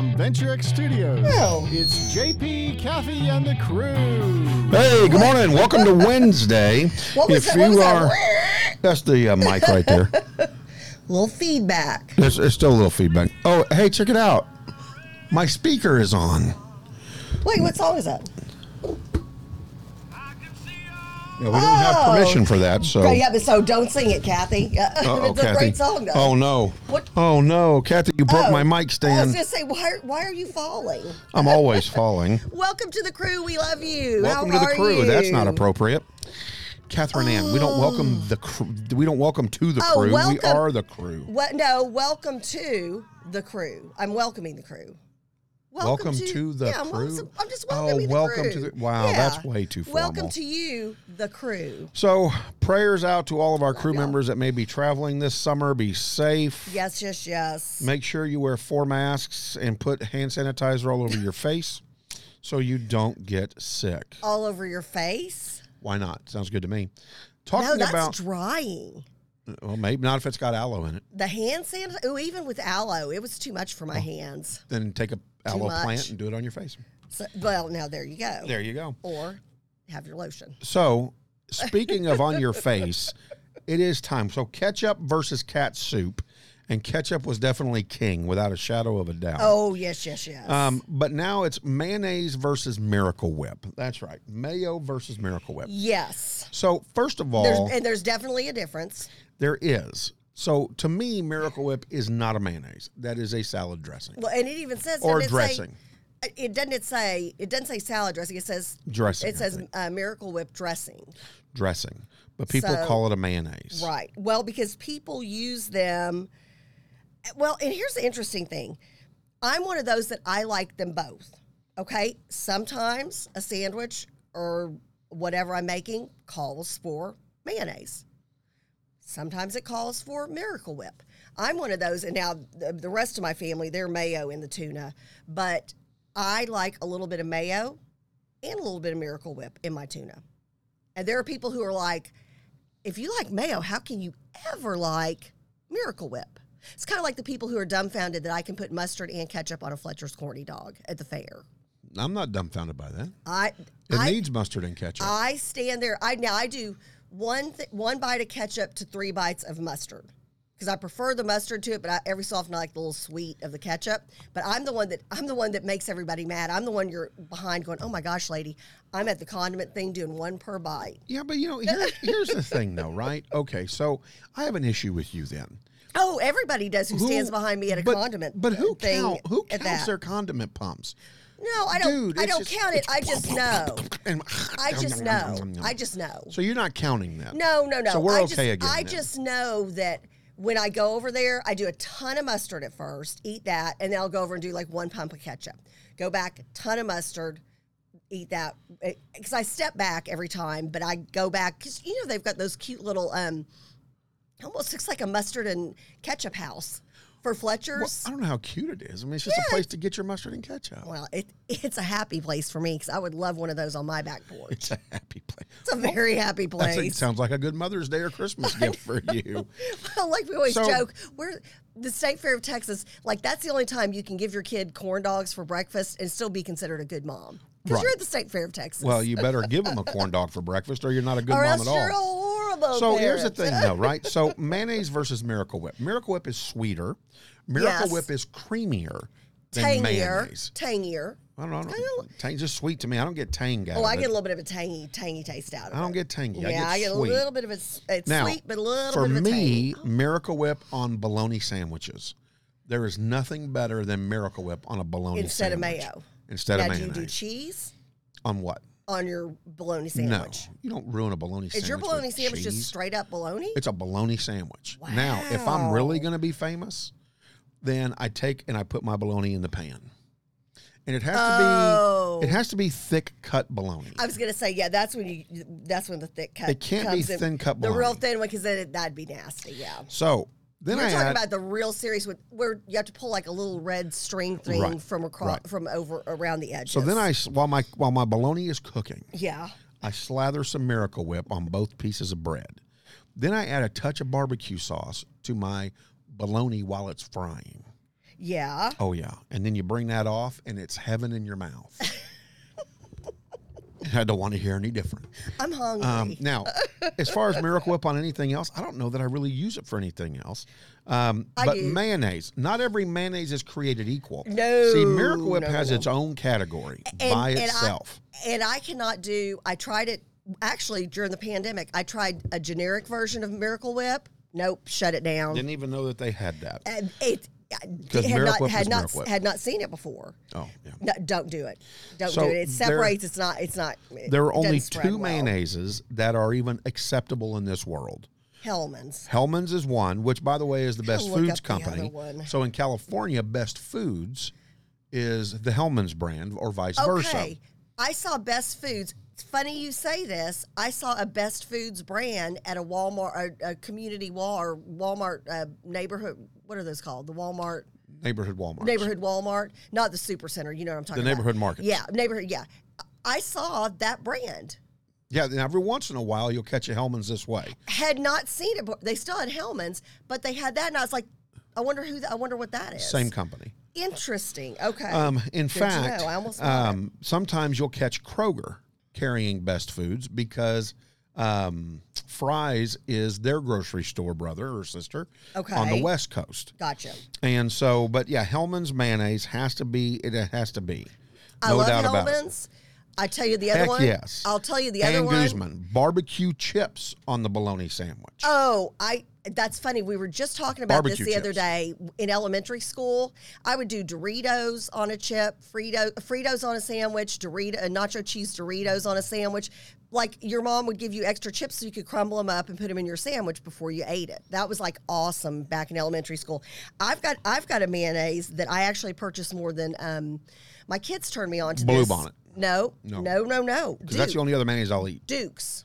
Live from Venturex Studios. Oh. It's JP, Kathy, and the crew. Hey, good morning. Welcome to Wednesday. What was if that? What you was are, that? that's the uh, mic right there. little feedback. There's, there's still a little feedback. Oh, hey, check it out. My speaker is on. Wait, what song is that? Yeah, we don't have Oh. permission for that, so. Oh, yeah, but so don't sing it, Kathy. Uh-oh, it's a great song, though. Oh no. What? Oh no, Kathy, you broke Oh, my mic stand. I was stand. going to say, why, why are you falling? I'm always falling. Welcome to the crew. We love you. welcome How to the are crew. That's not appropriate. Catherine Ann, we don't welcome oh. the crew. We don't welcome to the Oh, crew. We welcome- are the crew. What? No, welcome to the crew. I'm welcoming the crew. Welcome to the yeah, crew? welcome- I'm just Oh, the welcome crew. to the- wow, that's way too formal. Welcome to you, the crew. So, prayers out to all of our crew members that may be traveling this summer. Be safe. Yes, yes, yes. Make sure you wear four masks and put hand sanitizer all over your face so you don't get sick. All over your face. Why not? Sounds good to me. No, Talking that's about, drying. Well, maybe not if it's got aloe in it. The hand sanitizer. Oh, even with aloe, it was too much for my oh. hands. Then take a aloe plant and do it on your face. So, well, now there you go. There you go. Or have your lotion. So, speaking of on your face, it is time. So, ketchup versus catsup, and ketchup was definitely king without a shadow of a doubt. Oh yes, yes, yes. Um, but now it's mayonnaise versus Miracle Whip. That's right, mayo versus Miracle Whip. yes. So first of There's, all, and there's definitely a difference. there is. So to me, Miracle Whip is not a mayonnaise. That is a salad dressing Well, and it even says or doesn't say- dressing. it doesn't it say it doesn't say salad dressing. It says Dressing, It says uh, Miracle Whip dressing. dressing, but people So- call it a mayonnaise. Right. Well, because people use them. Well, and here's the interesting thing. I'm one of those that I like them both. Okay. Sometimes a sandwich or whatever I'm making calls for mayonnaise. Sometimes it calls for Miracle Whip. I'm one of those, and now the, rest of my family, they're mayo in the tuna, but I like a little bit of mayo and a little bit of Miracle Whip in my tuna. And there are people who are like, if you like mayo, how can you ever like Miracle Whip? It's kind of like the people who are dumbfounded that I can put mustard and ketchup on a Fletcher's corny dog at the fair. I'm not dumbfounded by that. I It I, needs mustard and ketchup. I stand there. I now I do one th- one bite of ketchup to three bites of mustard because I prefer the mustard to it. But I, every so often I like the little sweet of the ketchup. But I'm the one that I'm the one that makes everybody mad. I'm the one you're behind going, oh my gosh, lady, I'm at the condiment thing doing one per bite. yeah, but you know, here, here's the thing, though, right? Okay, so I have an issue with you then. Oh, everybody does who, stands behind me at a but, condiment. But who thing count? Who counts that. their condiment pumps? No, I don't. Dude, I don't just- count it. I just know. I just know. I just know. So you're not counting that? No, no, no. So we're I okay just, again I just know that when I go over there, I do a ton of mustard at first, eat that, and then I'll go over and do like one pump of ketchup. Go back, ton of mustard, eat that. Because I step back every time, but I go back because you know they've got those cute little, um, almost looks like a mustard and ketchup house for Well, Fletcher's. I don't know how cute it is. I mean, it's just a place to get your mustard and ketchup. Well, it, it's a happy place for me because I would love one of those on my back porch. It's a happy place. It's a very happy place. sounds like a good Mother's Day or Christmas gift for you. Well, like we always So- joke, we're the State Fair of Texas. Like that's the only time you can give your kid corn dogs for breakfast and still be considered a good mom because Right. you're at the State Fair of Texas. Well, you better give them a corn dog for breakfast, or you're not a good or mom at you're a all. horrible. So here's the thing, though, right? So mayonnaise versus Miracle Whip. Miracle Whip is sweeter. Miracle Yes. Whip is creamier than tangier, mayonnaise. tangier. I don't know. I don't, tang's just sweet to me. I don't get tang out Oh, I get a little bit of a tangy, tangy taste out of it. I don't get tangy. Yeah, I get I get a little bit of a. It's Now, sweet, but a little for bit of me, tang. Miracle Whip on bologna sandwiches. There is nothing better than Miracle Whip on a bologna sandwich. Instead of mayo. Instead Now, of do you do cheese on what? on your bologna sandwich? No, you don't ruin a bologna sandwich. Is your bologna sandwich just straight up bologna? It's a bologna sandwich. Wow. Now, if I'm really going to be famous, then I take and I put my bologna in the pan, and it has to Oh. be it has to be thick cut bologna. I was gonna say, yeah, that's when you. That's when the thick cut. It can't be in. thin cut The real thin one, because then it, that'd be nasty. Yeah. so then You're I talking about the real series with where you have to pull like a little red string thing Right, from across right. from over around the edges. so then I while my while my bologna is cooking, yeah. I slather some Miracle Whip on both pieces of bread. Then I add a touch of barbecue sauce to my bologna while it's frying. Yeah. Oh yeah, and then you bring that off, and it's heaven in your mouth. I don't want to hear any different. I'm hungry. Um, now, as far as Miracle Whip on anything else, I don't know that I really use it for anything else. Um, I but do. mayonnaise, not every mayonnaise is created equal. No, See, Miracle Whip no, has no. its own category And- by and I- itself. and I cannot do. I tried it actually during the pandemic. I tried a generic version of Miracle Whip. Nope, shut it down. Didn't even know that they had that. And it had not had not had not seen it before. Oh, yeah. No, don't do it. Don't So do it. It there- separates. It's not. It's not. it There are only two well. mayonnaises that are even acceptable in this world. Hellmann's. Hellmann's is one, which, by the way, is the Best Foods company. So in California, Best Foods is the Hellmann's brand, or vice versa. Okay. I saw Best Foods. It's funny you say this. I saw a Best Foods brand at a Walmart, a, a community wall or Walmart uh, neighborhood. What are those called? The Walmart Neighborhood Walmart. neighborhood Walmart, not the super center. You know what I'm talking about? The about? neighborhood markets. Yeah, neighborhood. Yeah, I saw that brand. Yeah, and every once in a while you'll catch a Hellmann's this way. Had not seen it. but They still had Hellmann's, but they had that, and I was like, I wonder who. I wonder what that is. Same company. Interesting. Okay. Um, in Good fact, know. I almost um, sometimes you'll catch Kroger carrying Best Foods because um, Fry's is their grocery store brother or sister okay. on the West Coast. gotcha. And so, but yeah, Hellmann's mayonnaise has to be. It has to be. I No love doubt about it. Hellmann's. I tell you the other Heck one. yes. I'll tell you the other and one. Guzman barbecue chips on the bologna sandwich. Oh, I that's funny. We were just talking about Barbecue this the other day in elementary school. I would do Doritos on a chip, Frito, Fritos on a sandwich, Dorito, uh, nacho cheese Doritos on a sandwich. Like your mom would give you extra chips so you could crumble them up and put them in your sandwich before you ate it. That was like awesome back in elementary school. I've got I've got a mayonnaise that I actually purchased more than um, my kids turned me on to. Blue this. Bonnet. No, no, no, no, no. Because that's the only other mayonnaise I'll eat. Duke's.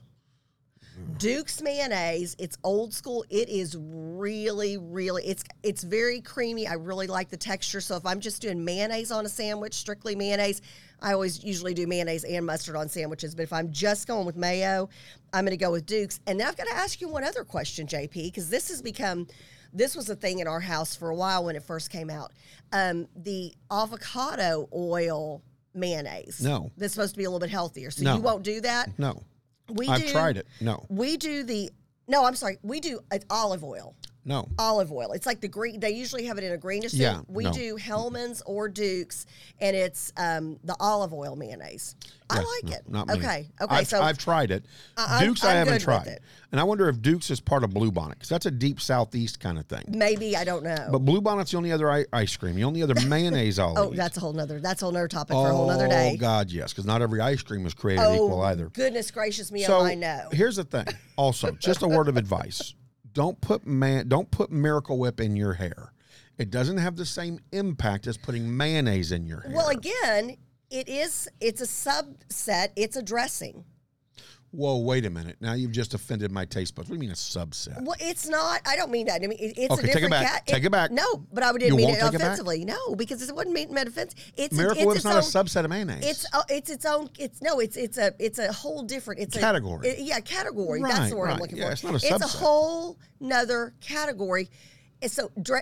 Duke's mayonnaise. It's old school. It is really, really. It's it's very creamy. I really like the texture. So if I'm just doing mayonnaise on a sandwich, strictly mayonnaise, I always usually do mayonnaise and mustard on sandwiches. But if I'm just going with mayo, I'm going to go with Duke's. And now I've got to ask you one other question, JP, because this has become. This was a thing in our house for a while when it first came out. Um, the avocado oil mayonnaise. No. That's supposed to be a little bit healthier. So No. you won't do that? No, We I've do, tried it. No, We do the no. I'm sorry. We do uh, olive oil. No. Olive oil. It's like the green. They usually have it in a greenish. thing. Yeah, We no. do Hellmann's or Duke's, and it's um, the olive oil mayonnaise. I like no, it. Not okay. Okay. I've, so I've tried it. I- I'm- Duke's I I'm haven't tried, it. and I wonder if Duke's is part of Blue Bonnet because that's a deep southeast kind of thing. maybe I don't know. But Blue Bonnet's the only other I- ice cream, the only other mayonnaise I'll oh, eat. that's a whole nother. That's a whole nother topic for a whole nother day. Oh. God, yes, because not every ice cream is created oh equal either. goodness gracious me! So oh, I know. here's the thing. Also, just a word of advice: don't put man, don't put Miracle Whip in your hair. It doesn't have the same impact as putting mayonnaise in your hair. Well, again, it is. It's a subset. It's a dressing. Whoa, wait a minute. Now you've just offended my taste buds. What do you mean a subset? Well, it's not. I don't mean that. I mean, it, it's Okay, a take it different back. cat. Take it back. No, but I didn't You mean it take it offensively. No, because it wasn't meant meant offense. It's Miracle it's Whip's not a subset of mayonnaise. It's uh, it's its own. It's no. It's it's a it's a whole different. It's Category. A, it- yeah, category. That's the word I'm looking Yeah, for. it's not a subset. It's a whole nother category. And so, dre-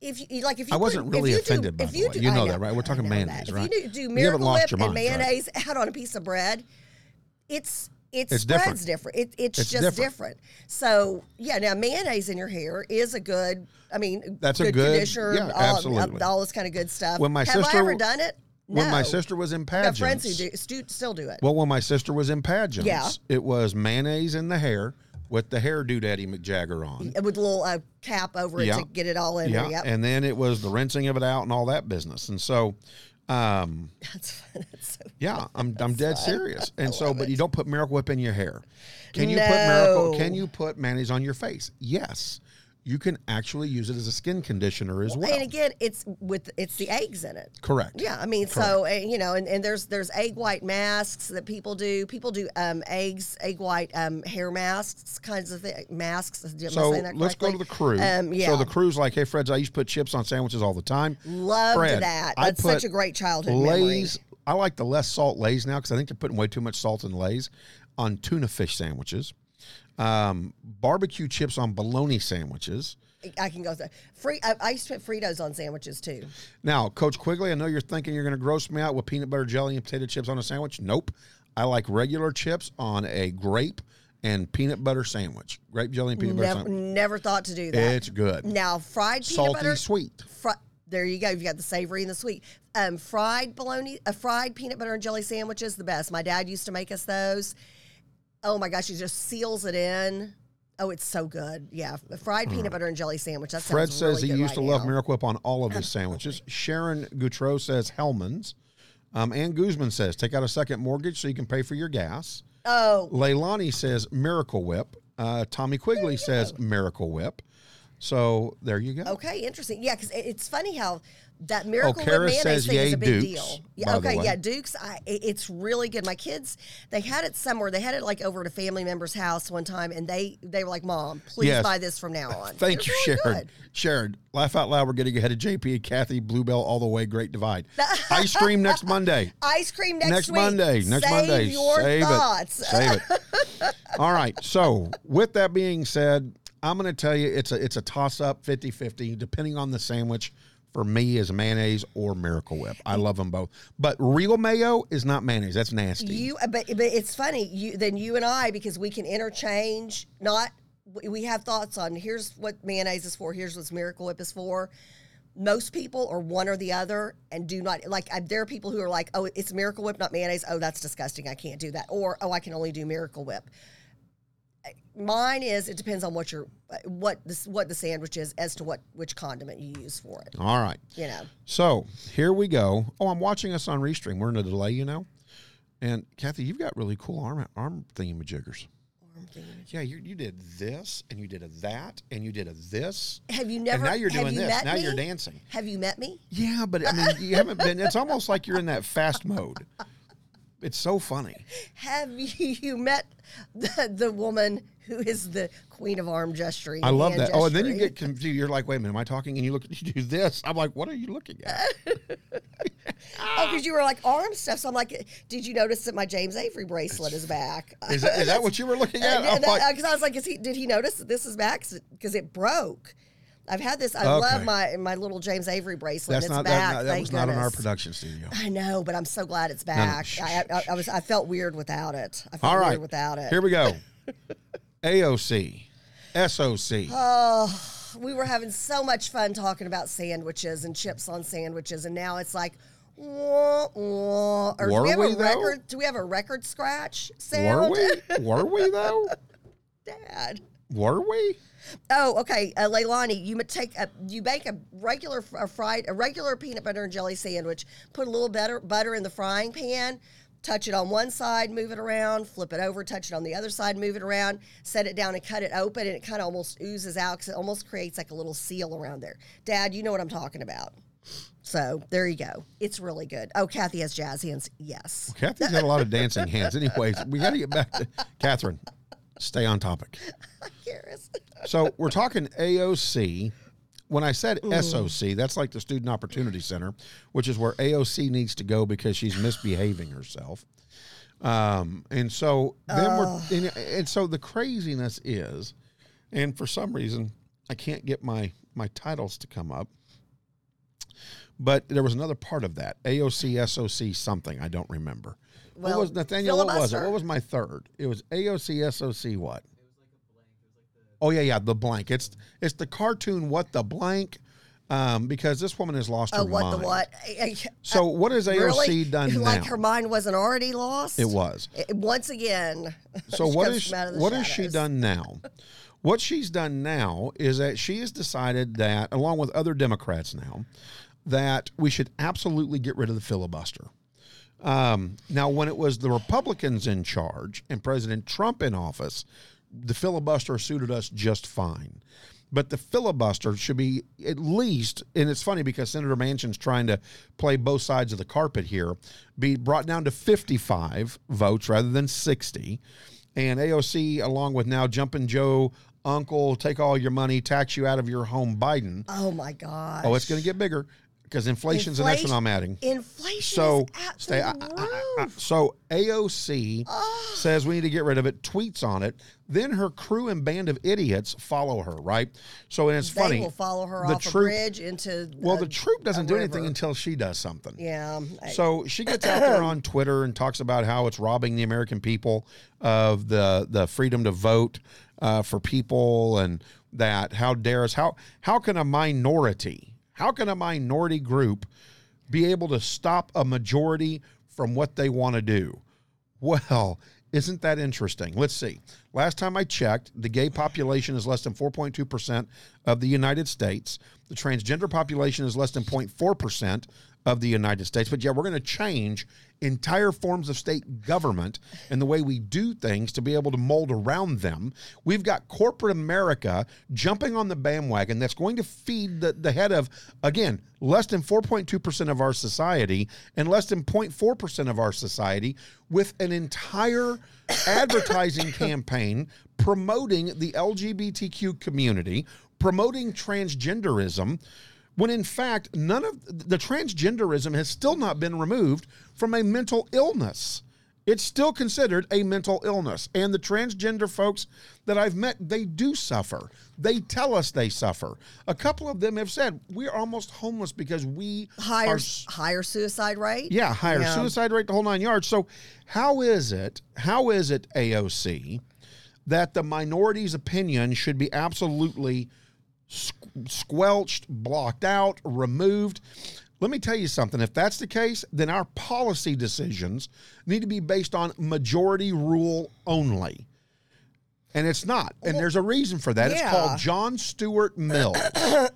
if you like, if you I wasn't put, really if you offended, do, by if the you do, You I know that, right? We're talking mayonnaise, that. right? If you do, do You haven't Miracle lost Whip your and right? mayonnaise out on a piece of bread, it's it It's spreads different. different. It, it's, It's just different. different. So yeah, now mayonnaise in your hair is a good. I mean, That's a good, good- conditioner. yeah, all, absolutely. all this kind of good stuff. When my have sister- I ever done it? No. When my sister was in I've friends who pageants, do stu- still do it. well, when my sister was in pageants, Yeah. it was mayonnaise in the hair with the hairdo Daddy McJagger on. with a little uh, cap over it Yeah. to get it all in Yeah. Yep. and then it was the rinsing of it out and all that business. And so, um, That's, that's so yeah, I'm I'm dead serious. And so, but you don't put Miracle Whip in your hair. Can you put Miracle? Can you put mayonnaise on your face? Yes, you can actually use it as a skin conditioner as well. And again, it's with it's the eggs in it. Correct. Yeah, I mean, so uh, you know, and, and there's there's egg white masks that people do. People do um, eggs, egg white um, hair masks, kinds of thi- masks. Am So let's go to the crew. Um, yeah, So the crew's like, hey, Freds, I used to put chips on sandwiches all the time. loved Fred, that. I That's such a great childhood Lay's. memory. I like the less salt Lay's now because I think they're putting way too much salt in Lay's on tuna fish sandwiches. Um, barbecue chips on bologna sandwiches. I can go through. Free. I, I used to put Fritos on sandwiches too. Now, Coach Quigley, I know you're thinking you're going to gross me out with peanut butter jelly and potato chips on a sandwich. Nope. I like regular chips on a grape and peanut butter sandwich. Grape jelly and peanut butter Never, sandwich. never thought to do that. It's good. Now fried peanut Salty, butter, sweet. Fri- there you go. You've got the savory and the sweet. Um, fried bologna, uh, fried peanut butter and jelly sandwiches, the best. My dad used to make us those. Oh my gosh, he just seals it in. Oh, it's so good. Yeah, fried peanut butter and jelly sandwich. That Fred says really he used right to love. Miracle Whip on all of his sandwiches. Sharon Goutreau says Hellmann's. Um, Ann Guzman says take out a second mortgage so you can pay for your gas. Oh, Leilani says Miracle Whip. Uh, Tommy Quigley says Miracle Whip. So there you go. okay, interesting. Yeah, because it's funny how that miracle oh, Karis mayonnaise says thing is a big Duke's, deal. Yeah, okay, yeah, Duke's. I, it's really good. My kids, they had it somewhere. They had it like over at a family member's house one time, and they they were like, "Mom, please Yes. buy this from now on." Thank you, really Sharon. good. Sharon, laugh out loud. We're getting ahead of JP and Kathy. Blue Bell all the way. Great divide. Ice cream next Monday. Ice cream next, next week. Monday. Next Save Monday. Your Save thoughts. it. Save it. All right. So, with that being said, I'm going to tell you it's a it's a toss up 50-50 depending on the sandwich. For me, is mayonnaise or Miracle Whip. I love them both, but real mayo is not mayonnaise. That's nasty. You, uh, but but it's funny. You then you and I because we can interchange. Not we- we have thoughts on here's what mayonnaise is for. Here's what Miracle Whip is for. Most people are one or the other and do not like. I, there are people who are like, oh, it's Miracle Whip, not mayonnaise. Oh, that's disgusting. I can't do that. Or oh, I can only do Miracle Whip. Mine is it depends on what your what this what the sandwich is as to what which condiment you use for it. All right. You know. So here we go. Oh, I'm watching us on Restream. We're in a delay, you know. And Kathy, you've got really cool arm arm thingamajiggers. Arm thingamajiggers. Yeah, you, you did this, and you did a that, and you did a this. Have you never? and now you're doing you this. Now me? you're dancing. Have you met me? Yeah, but I mean, you haven't been. It's almost like you're in that fast mode. It's so funny. Have you met the, the woman who is the queen of arm gesturing? I love that. Oh, and then you get confused. You're like, wait a minute, am I talking? And you look, you do this. I'm like, what are you looking at? Oh, because you were like arm stuff. So I'm like, did you notice that my James Avery bracelet is back? Is that, is that what you were looking at? Because like, I was like, is he? Did he notice that this is back? Because it broke. I've had this. I Okay. love my my little James Avery bracelet. that's it's not back. that. That thank was not in our production studio. I know, but I'm so glad it's no, back. shh, I, I, I was I felt weird without it. I felt All right, weird without it. Here we go. AOC, SOC. Oh, we were having so much fun talking about sandwiches and chips on sandwiches, and now it's like, wah, wah. or do we have we, a though? record? Do we have a record scratch sound? Were we? Were we though? Dad. Were we? Oh, okay, uh, Leilani, you take a you make a regular a fried a regular peanut butter and jelly sandwich. Put a little butter butter in the frying pan. Touch it on one side, move it around, flip it over, touch it on the other side, move it around, set it down and cut it open, and it kind of almost oozes out because it almost creates like a little seal around there. Dad, you know what I'm talking about. So there you go. It's really good. Oh, Kathy has jazz hands. Yes. Kathy's got a lot of dancing hands. Anyways, we got to get back to Catherine. Stay on topic. Karis. So we're talking AOC. When I said SOC, that's like the Student Opportunity Center, which is where AOC needs to go because she's misbehaving herself. Um, and so then we're, and, and so the craziness is, and for some reason I can't get my my titles to come up. But there was another part of that AOC, SOC, something I don't remember. Well, what was Nathaniel? What was it? What was my third? It was AOC, SOC, what? Oh yeah, yeah, the blank. It's it's the cartoon. What the blank? Um, because this woman has lost Oh, her what mind. the what? I- I- So what has AOC Really? done like now? her mind wasn't already lost. It was. I- once again. So she what comes is from out of the what has she shadows. done now? What she's done now is that she has decided that, along with other Democrats now, that we should absolutely get rid of the filibuster. Um, now, when it was the Republicans in charge and President Trump in office, the filibuster suited us just fine. But the filibuster should be at least, and it's funny because Senator Manchin's trying to play both sides of the carpet here, be brought down to 55 votes rather than 60. And AOC, along with now Jumpin' Joe, Uncle, take all your money, tax you out of your home, Biden. Oh my God. Oh, it's going to get bigger. Because inflation's the next one I'm adding. Inflation So stay. the I- I- I- so AOC says we need to get rid of it. Tweets on it. Then her crew and band of idiots follow her. Right. So and it's they funny. will follow her the off a troop- bridge into. Well, a- the troop doesn't a do anything until she does something. Yeah. So she gets out there on Twitter and talks about how it's robbing the American people of the the freedom to vote uh, for people, and that how dare us how how can a minority how can a minority group be able to stop a majority from what they want to do? Well, isn't that interesting? Let's see. Last time I checked, the gay population is less than 4.2% of the United States. The transgender population is less than 0.4% of the United States. But yeah, we're going to change entire forms of state government and the way we do things to be able to mold around them. We've got corporate America jumping on the bandwagon that's going to feed the, the head of, again, less than 4.2% of our society and less than 0.4% of our society with an entire advertising campaign promoting the LGBTQ community, promoting transgenderism, when in fact, none of the transgenderism has still not been removed from a mental illness. It's still considered a mental illness. And the transgender folks that I've met, they do suffer. They tell us they suffer. A couple of them have said, We're almost homeless because we higher are higher suicide rate. yeah, higher Yeah. suicide rate, the whole nine yards. So, how is it? How is it AOC that the minority's opinion should be absolutely squelched, blocked out, removed? Let me tell you something. If that's the case, then our policy decisions need to be based on majority rule only. And it's not. And there's a reason for that. It's called John Stuart Mill.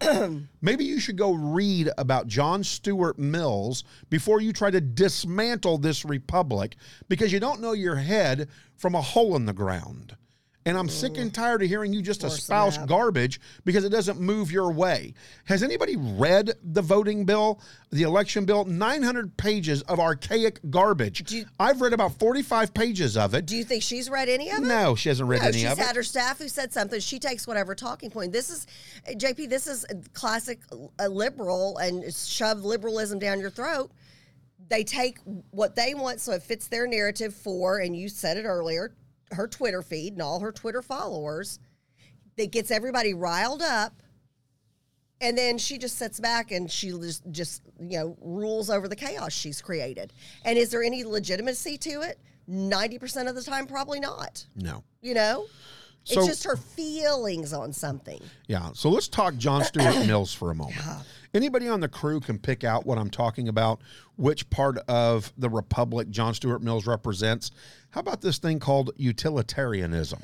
Maybe you should go read about John Stuart Mills before you try to dismantle this republic because you don't know your head from a hole in the ground. And I'm sick and tired of hearing you just espouse garbage because it doesn't move your way. Has anybody read the voting bill, the election bill? 900 pages of archaic garbage. you- I've read about 45 pages of it. Do you think she's read any of it? No, she hasn't read No, any of it. had her staff who said something. She takes whatever talking point. This is, JP, this is classic uh, liberal and shove liberalism down your throat. They take what they want so it fits their narrative for, and you said it earlier, her Twitter feed and all her Twitter followers. That gets everybody riled up. And then she just sits back and she just, just, you know, rules over the chaos she's created. And is there any legitimacy to it? 90% of the time, probably not. no. You know? So- it's just her feelings on something. Yeah. So let's talk John Stuart Mills for a moment. Anybody on the crew can pick out what I'm talking about, which part of the republic John Stuart Mills represents. How about this thing called utilitarianism?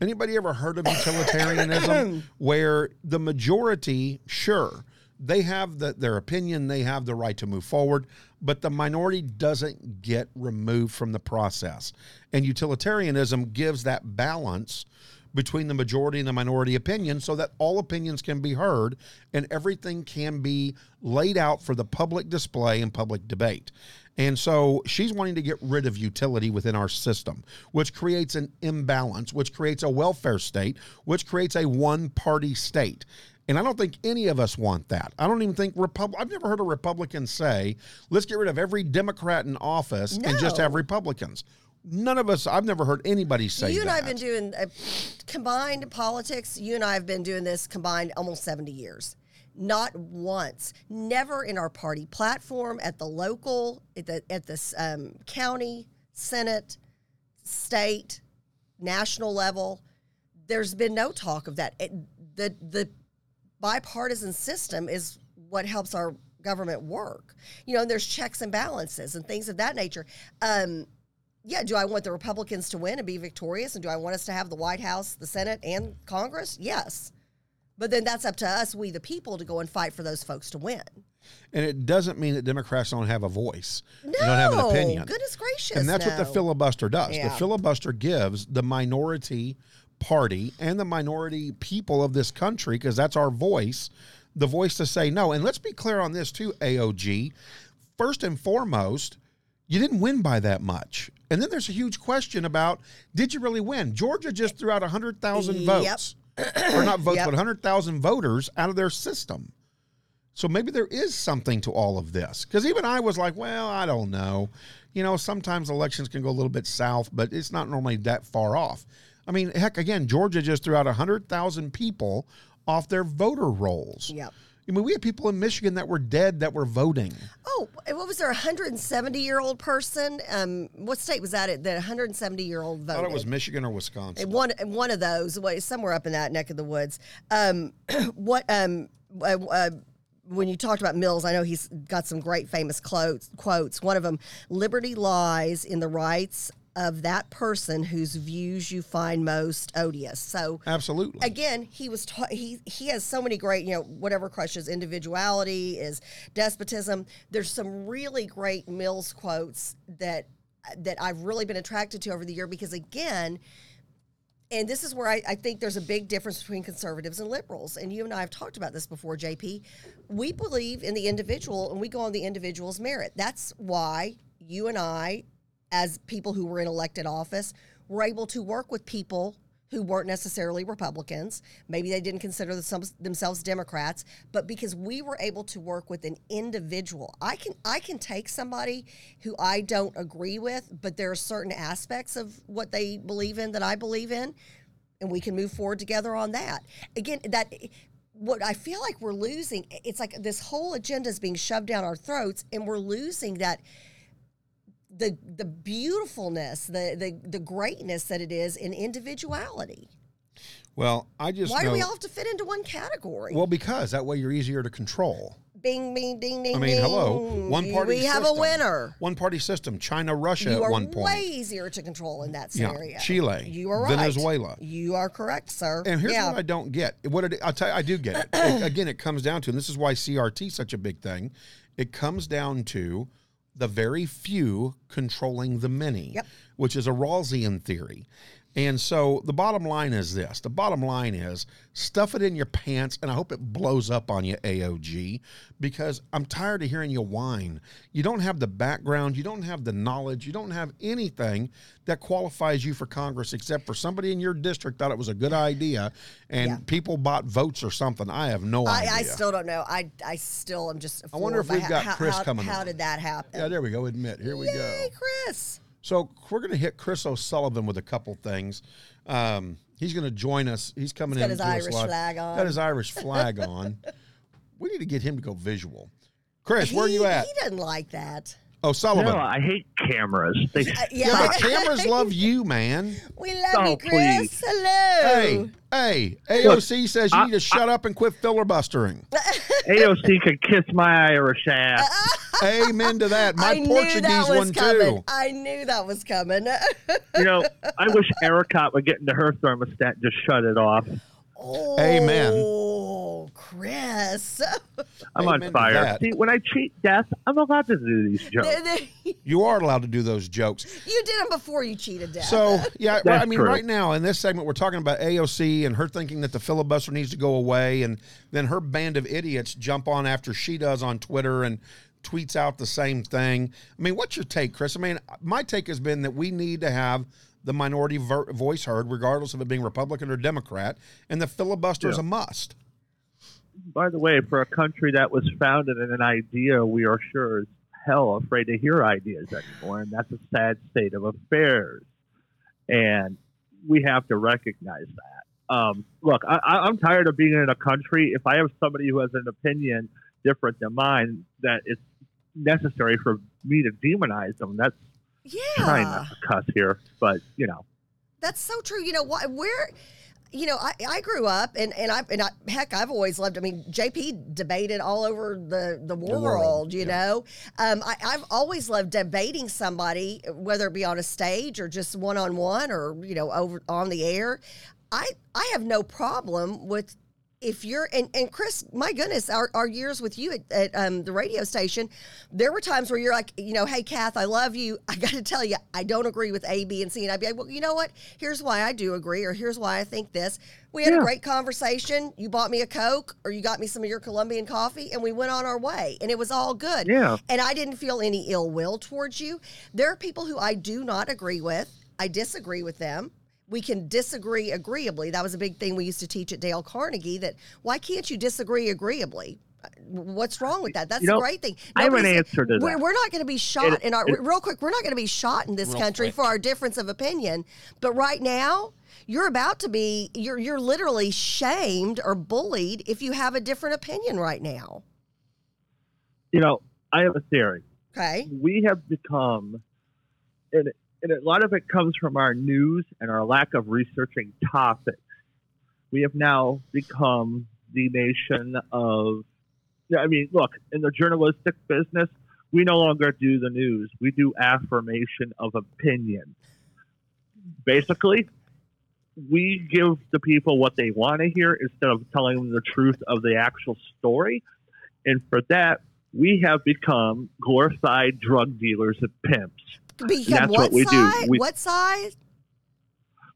Anybody ever heard of utilitarianism where the majority, sure, they have the, their opinion, they have the right to move forward, but the minority doesn't get removed from the process. And utilitarianism gives that balance between the majority and the minority opinion so that all opinions can be heard and everything can be laid out for the public display and public debate. And so she's wanting to get rid of utility within our system, which creates an imbalance, which creates a welfare state, which creates a one party state. And I don't think any of us want that. I don't even think Repub- I've never heard a Republican say, let's get rid of every Democrat in office and just have Republicans. None of us, I've never heard anybody say you and that. I have been doing uh, combined politics. You and I have been doing this combined almost 70 years. Not once, never in our party platform, at the local, at the, at the um, county, Senate, state, national level. There's been no talk of that. It, the the bipartisan system is what helps our government work. You know, and there's checks and balances and things of that nature. Um, yeah, do I want the Republicans to win and be victorious? And do I want us to have the White House, the Senate, and Congress? Yes. But then that's up to us, we the people, to go and fight for those folks to win. And it doesn't mean that Democrats don't have a voice. No, they don't have an opinion. goodness gracious. and that's what the filibuster does. The filibuster gives the minority party and the minority people of this country, because that's our voice, the voice to say no. And let's be clear on this too, AOG. First and foremost, you didn't win by that much. And then there's a huge question about did you really win? Georgia just threw out 100,000 Yep. votes. or not votes, Yep. but 100,000 voters out of their system. So maybe there is something to all of this. Because even I was like, well, I don't know. You know, sometimes elections can go a little bit south, but it's not normally that far off. I mean, heck, again, Georgia just threw out 100,000 people off their voter rolls. Yep. I mean, we had people in Michigan that were dead that were voting. Oh, what was there? A 170 year old person? Um, what state was that? At that 170 year old I voted. thought it was Michigan or Wisconsin. one one of those, somewhere up in that neck of the woods. Um, what um, uh, uh, when you talked about Mills, I know he's got some great famous quotes. Quotes. One of them: "Liberty lies in the rights of that person whose views you find most odious." So Absolutely. again, he was ta- he he has so many great you know whatever crushes individuality is despotism. There's some really great Mills quotes that that I've really been attracted to over the year because again. And this is where I, I think there's a big difference between conservatives and liberals. And you and I have talked about this before, JP. We believe in the individual and we go on the individual's merit. That's why you and I, as people who were in elected office, were able to work with people who weren't necessarily Republicans. Maybe they didn't consider themselves, Democrats, but because we were able to work with an individual, I can I can take somebody who I don't agree with, but there are certain aspects of what they believe in that I believe in, and we can move forward together on that. Again, that what I feel like we're losing, it's like this whole agenda is being shoved down our throats, and we're losing that the the beautifulness, the the the greatness that it is in individuality. well, I just Why know, do we all have to fit into one category? well because that way you're easier to control. Bing, bing, ding, ding. I mean, hello, one party. We have a winner. One party system. China, Russia You at are one point. way easier to control in that Yeah, scenario. Chile, You are right. Venezuela. You are correct, sir. And here's yeah. what I don't get. What it, I'll tell you, I do get it. It- Again, it comes down to, and this is why CRT is such a big thing. It comes down to the very few controlling the many, Yep. which is a Rawlsian theory. And so the bottom line is this: the bottom line is stuff it in your pants, and I hope it blows up on you, AOG, because I'm tired of hearing you whine. You don't have the background, you don't have the knowledge, you don't have anything that qualifies you for Congress, except for somebody in your district thought it was a good idea, and Yeah. people bought votes or something. I have no I, idea. I still don't know. I I still am just. I wonder if we've got how, Chris how, coming How on. did that happen? yeah, there we go. Admit. Here we go. Yay, Chris. So we're going to hit Chris O'Sullivan with a couple things. Um, he's going to join us. He's coming He's got in. his Irish flag on. Got his Irish flag on. We need to get him to go visual. Chris, where are you at? He doesn't like that. O'Sullivan. No, I hate cameras. They Uh, yeah, yeah, but cameras love you, man. we love Oh, you, Chris. please. Hello. Hey, hey, AOC says you I- need to shut up and quit filibustering. AOC could kiss my Irish ass. Amen to that. My I knew Portuguese that one coming. too. I knew that was coming. You know, I wish Ericott would get into her thermostat and just shut it off. Oh, Amen. Chris. I'm Amen on fire. See, when I cheat death, I'm allowed to do these jokes. you You are allowed to do those jokes. You did them before you cheated death. So yeah, right, That's I mean, true. right now in this segment, we're talking about AOC and her thinking that the filibuster needs to go away, and then her band of idiots jump on after she does on Twitter and tweets out the same thing. I mean, what's your take, Chris? I mean, my take has been that we need to have the minority ver- voice heard, regardless of it being Republican or Democrat, and the filibuster is Yeah. a must. By the way, for a country that was founded in an idea, we are sure as hell afraid to hear ideas anymore, and that's a sad state of affairs. And we have to recognize that. Um, look, I- I'm tired of being in a country. If I have somebody who has an opinion different than mine, that it's necessary for me to demonize them. That's trying yeah, not to cuss here, but you know. that's so true. You know what? Where, you know, I, I grew up and and I and I, heck, I've always loved. I mean, JP debated all over the the world. world, you yeah. know, um, I, I've always loved debating somebody, whether it be on a stage or just one on one or you know over on the air. I I have no problem with if you're and, and Chris, my goodness, our, our years with you at, at um, the radio station, there were times where you're like, you know, hey Kath, I love you. I got to tell you, I don't agree with A, B, and C, and I'd be like, well, you know what? Here's why I do agree, or here's why I think this. We had a great conversation. You bought me a Coke, or you got me some of your Colombian coffee, and we went on our way, and it was all good. Yeah. And I didn't feel any ill will towards you. There are people who I do not agree with. I disagree with them. We can disagree agreeably. That was a big thing we used to teach at Dale Carnegie that why can't you disagree agreeably? What's wrong with that? That's You the know, great thing. I have an answer to We're, that. we're not going to be shot It- in our it- real quick. We're not going to be shot in this country quick. for our difference of opinion. But right now, you're about to be. You're you're literally shamed or bullied if you have a different opinion right now. You know, I have a theory. Okay. we have become, and, and a lot of it comes from our news and our lack of researching topics. We have now become the nation of, I mean, look, in the journalistic business, we no longer do the news. We do affirmation of opinion. Basically, we give the people what they want to hear instead of telling them the truth of the actual story. And for that, we have become glorified drug dealers and pimps. Become That's what, what we do. size? We- what size?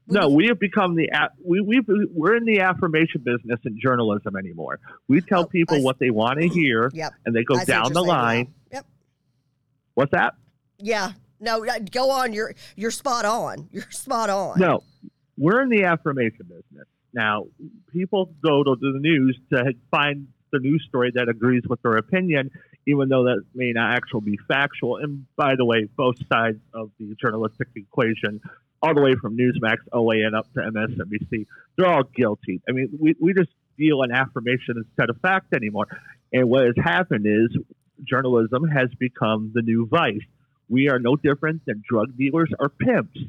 No, we have become the we we we're in the affirmation business in journalism anymore. We tell Oh, people I- what they want to hear, Yep. and they go I down the line. Yep. What's that? Yeah. No, uh, go on. You're you're spot on. You're spot on. No, we're in the affirmation business now. People go to the news to find the news story that agrees with their opinion, even though that may not actually be factual. And by the way, both sides of the journalistic equation, all the way from Newsmax, OAN up to MSNBC, they're all guilty. I mean, we, we just deal in affirmation instead of fact anymore. And what has happened is journalism has become the new vice. We are no different than drug dealers or pimps.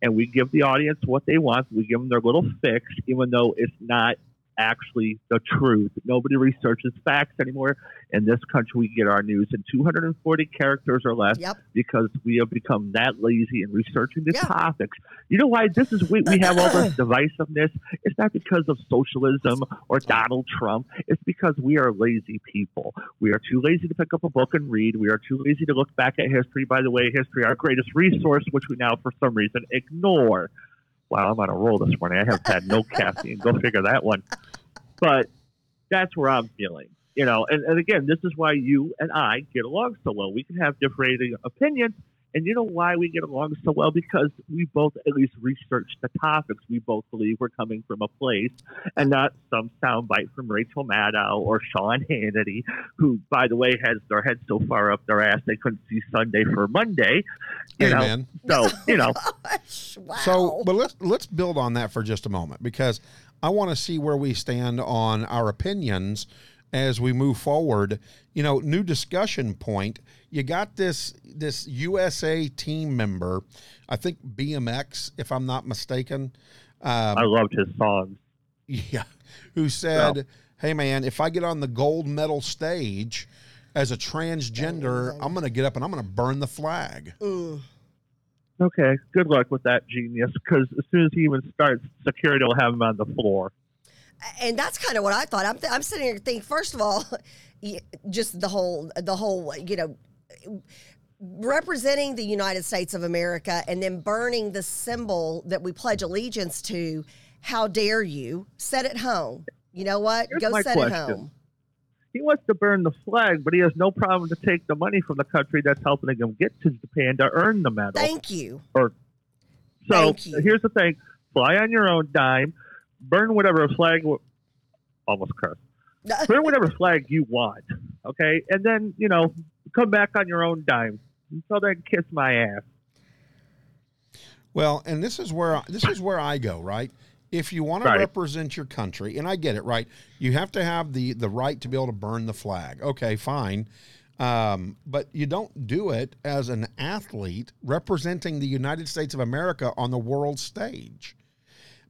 And we give the audience what they want. We give them their little fix, even though it's not actually the truth. Nobody researches facts anymore. In this country, we get our news in 240 characters or less Yep. because we have become that lazy in researching the Yeah. topics. You know why this is we, we have all this divisiveness? It's not because of socialism or Donald Trump. It's because we are lazy people. We are too lazy to pick up a book and read. We are too lazy to look back at history. By the way, history, our greatest resource, which we now for some reason ignore. Wow, I'm on a roll this morning. I have had no caffeine. Go figure that one. But that's where I'm feeling. You know, and, and again, this is why you and I get along so well. We can have differing opinions, and you know why we get along so well? Because we both at least research the topics. We both believe we're coming from a place and not some soundbite from Rachel Maddow or Sean Hannity, who, by the way, has their head so far up their ass they couldn't see Sunday for Monday. You know, Amen. so you know, Gosh, wow. So, but let's let's build on that for just a moment because I want to see where we stand on our opinions as we move forward. You know, new discussion point. You got this this USA team member, I think BMX, if I'm not mistaken. Um, I loved his song. yeah, who said, "Hey man, if I get on the gold medal stage as a transgender, I'm going to get up and I'm going to burn the flag." Mm. Okay, good luck with that genius. Because as soon as he even starts, security will have him on the floor. And that's kind of what I thought. I'm, th- I'm sitting here thinking, first of all, just the whole, the whole, you know, representing the United States of America and then burning the symbol that we pledge allegiance to. How dare you? Set it home. You know what? Here's Go set it home. He wants to burn the flag, but he has no problem to take the money from the country that's helping him get to Japan to earn the medal. Thank you. Or so thank you. here's the thing: fly on your own dime, burn whatever flag. Almost cursed. Burn whatever flag you want, okay, and then you know come back on your own dime. So then kiss my ass. Well, and this is where this is where I go, right? If you want to represent your country, and I get it, right? You have to have the the right to be able to burn the flag. Okay, fine. Um, but you don't do it as an athlete representing the United States of America on the world stage.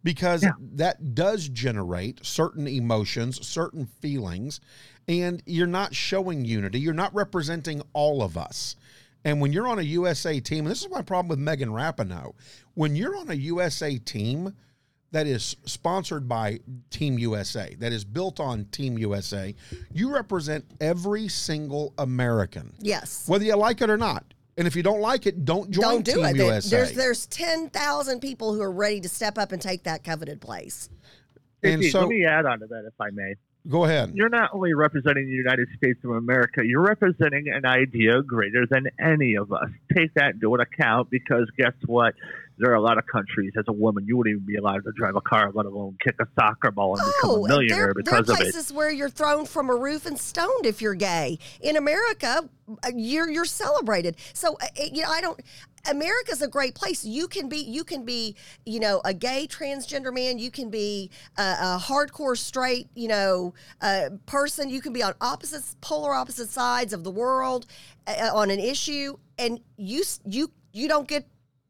Because Yeah. that does generate certain emotions, certain feelings, and you're not showing unity. You're not representing all of us. And when you're on a USA team, and this is my problem with Megan Rapinoe, when you're on a USA team that is sponsored by Team USA, that is built on Team USA, you represent every single American, Yes. whether you like it or not. And if you don't like it, don't join Don't do Team it. USA. There's there's ten thousand people who are ready to step up and take that coveted place. And JP, so- let me add on to that, if I may. Go ahead. You're not only representing the United States of America, you're representing an idea greater than any of us. Take that into account because guess what? There are a lot of countries as a woman you wouldn't even be allowed to drive a car, let alone kick a soccer ball and become Oh, a millionaire there, there are because of it. places where you're thrown from a roof and stoned if you're gay. In America, uh, you're you're celebrated. So uh, you know, I don't. America's a great place. You can be you can be you know a gay transgender man. You can be a, a hardcore straight you know uh, person. You can be on opposites polar opposite sides of the world uh, on an issue, and you you you don't get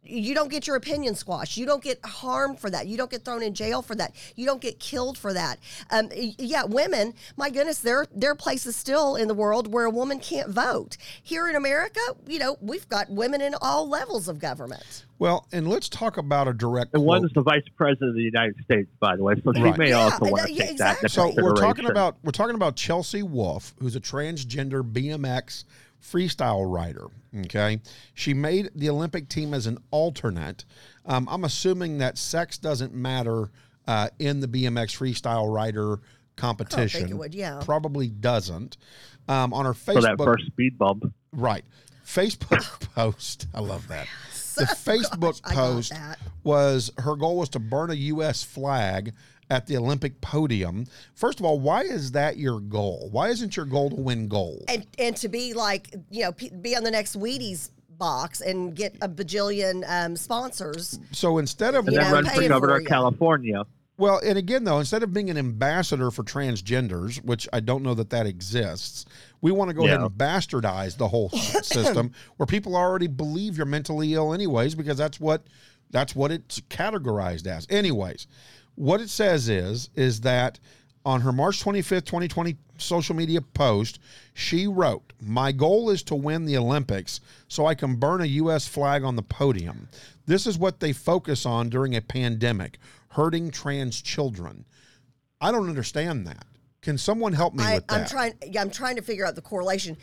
you don't get your opinion squashed. You don't get harmed for that. You don't get thrown in jail for that. You don't get killed for that. Um, yeah, women. My goodness, there there are places still in the world where a woman can't vote. Here in America, you know, we've got women in all levels of government. Well, and let's talk about a direct. And quote. one's the vice president of the United States, by the way, so she Right. may Yeah, also I want know, to yeah, take that exactly. So we're talking about we're talking about Chelsea Wolfe, who's a transgender BMX freestyle rider. Okay, she made the Olympic team as an alternate. Um, I'm assuming that sex doesn't matter uh, in the BMX freestyle rider competition. would, yeah. probably doesn't. Um, on her for Facebook, that first speed bump. Right. Facebook post. I love that. The Facebook I got post was her goal was to burn a U.S. flag at the Olympic podium. First of all, why is that your goal? Why isn't your goal to win gold? And and to be like you know be on the next Wheaties box and get a bajillion um, sponsors. So instead of And then know, run for paying governor of. California. Well, and again, though, instead of being an ambassador for transgenders, which I don't know that that exists, we want to go ahead and bastardize the whole system where people already believe you're mentally ill, anyways, because that's what that's what it's categorized as. Anyways, what it says is is that on her March 25th, 2020 social media post, she wrote, My goal is to win the Olympics so I can burn a U.S. flag on the podium. This is what they focus on during a pandemic hurting trans children. I don't understand that. Can someone help me I, with that? I'm trying. Yeah, I'm trying to figure out the correlation.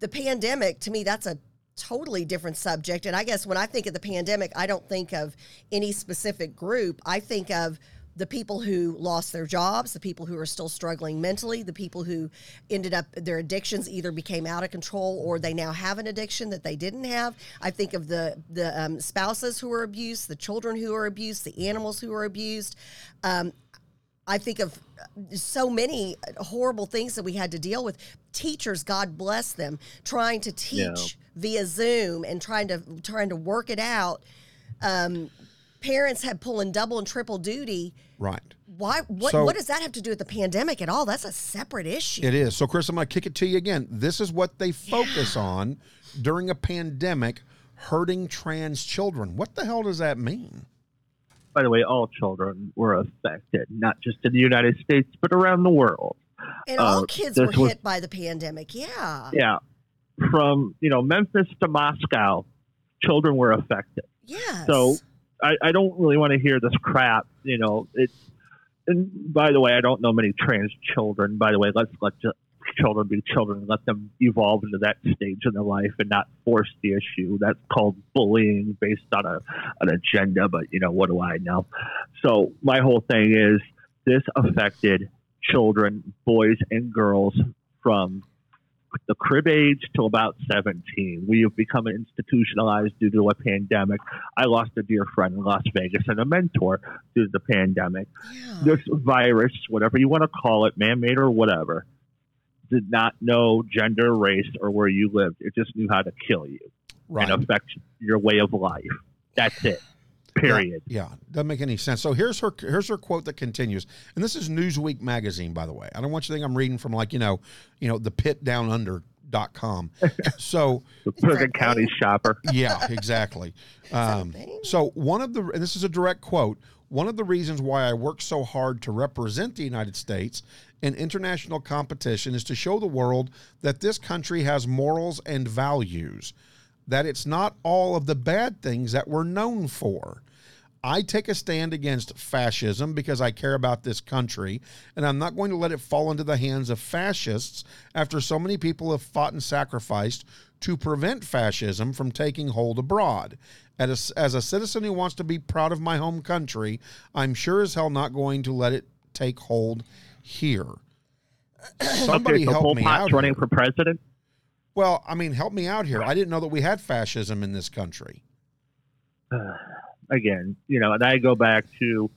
The pandemic, to me, that's a totally different subject. And I guess when I think of the pandemic, I don't think of any specific group. I think of the people who lost their jobs, the people who are still struggling mentally, the people who ended up their addictions either became out of control or they now have an addiction that they didn't have. I think of the the um, spouses who are abused, the children who are abused, the animals who are abused. Um, I think of uh, so many horrible things that we had to deal with. Teachers, God bless them, trying to teach Yeah. via Zoom and trying to trying to work it out. Um, parents had pulling double and triple duty. right. Why? What? So- what does that have to do with the pandemic at all? That's a separate issue. It is. So, Chris, I'm going to kick it to you again. This is what they focus on during a pandemic hurting trans children. What the hell does that mean? By the way, all children were affected, not just in the United States, but around the world. and all uh, kids this were was- hit by the pandemic. Yeah. Yeah. From, you know, Memphis to Moscow, children were affected. Yes. So I, I don't really want to hear this crap. You know, it's and by the way, I don't know many trans children. By the way, let's let children be children let them evolve into that stage in their life and not force the issue. That's called bullying based on a an agenda. But you know, what do I know? So my whole thing is this affected children, boys and girls from the crib age till about 17. We have become institutionalized due to a pandemic. I lost a dear friend in Las Vegas and a mentor due to the pandemic. yeah. This virus, whatever you want to call it, man made or whatever, did not know gender, race, or where you lived. It just knew how to kill you Right. and affect your way of life. That's it. Period. Yeah, doesn't make any sense. So here's her here's her quote that continues, and this is Newsweek magazine, by the way. I don't want you to think I'm reading from like you know, you know, the pit down under dot com. so The Bergen County shopper. yeah, exactly. Um, so one of the, and this is a direct quote. One of the reasons why I work so hard to represent the United States in international competition is to show the world that this country has morals and values, that it's not all of the bad things that we're known for. I take a stand against fascism because I care about this country, and I'm not going to let it fall into the hands of fascists after so many people have fought and sacrificed to prevent fascism from taking hold abroad. As a, as a citizen who wants to be proud of my home country, I'm sure as hell not going to let it take hold here. somebody okay, so help Pol me Pot's out. running here. for president. Well, I mean, help me out here. I didn't know that we had fascism in this country. Again, you know, and I go back to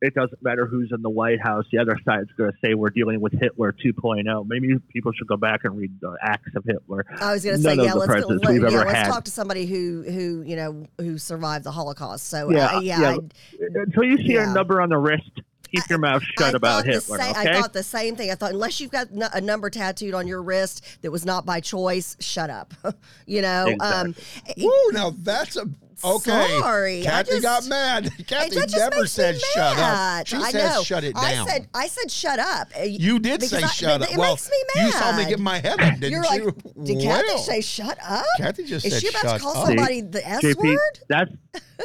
it doesn't matter who's in the White House. The other side's going to say we're dealing with Hitler 2.0. Maybe people should go back and read the acts of Hitler. I was going to say, yeah, the let's, presidents let, we've yeah, ever let's had. talk to somebody who, who, you know, who survived the Holocaust. So, Yeah, uh, yeah, yeah. I- Until you see Yeah. a number on the wrist, keep your mouth shut I about thought Hitler. sa- okay. I thought the same thing. I thought unless you've got n- a number tattooed on your wrist that was not by choice, shut up. you know. Um, Woo! Now that's a okay. Sorry, I Kathy just- got mad. it Kathy never said shut up. She I says know. shut it down. I said I said shut up. Uh, you did say I- shut it- up. It well, makes me mad. you saw me get my head up, didn't You're you? like, did Kathy say shut up? Kathy just Is said she about shut to call up. somebody the S JP, word? that's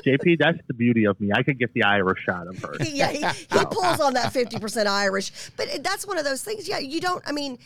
JP. That's the beauty of me. I could get the Irish out of her. yeah, he, he pulls on that 50% Irish. But that's one of those things. Yeah, you don't, I mean,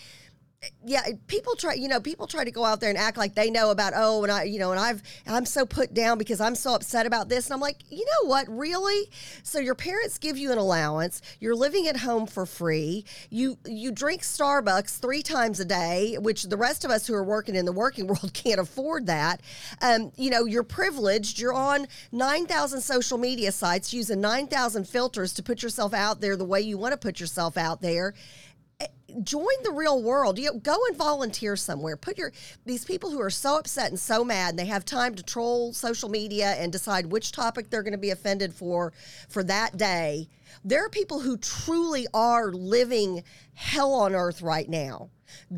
yeah, people try, you know, people try to go out there and act like they know about, oh, and I, you know, and I've, I'm so put down because I'm so upset about this. And I'm like, you know what, really? So your parents give you an allowance. You're living at home for free. You, you drink Starbucks three times a day, which the rest of us who are working in the working world can't afford that. Um, you know, you're privileged. You're on 9,000 social media sites using 9,000 filters to put yourself out there the way you want to put yourself out there join the real world. You know, go and volunteer somewhere. Put your these people who are so upset and so mad, and they have time to troll social media and decide which topic they're going to be offended for for that day. There are people who truly are living hell on earth right now.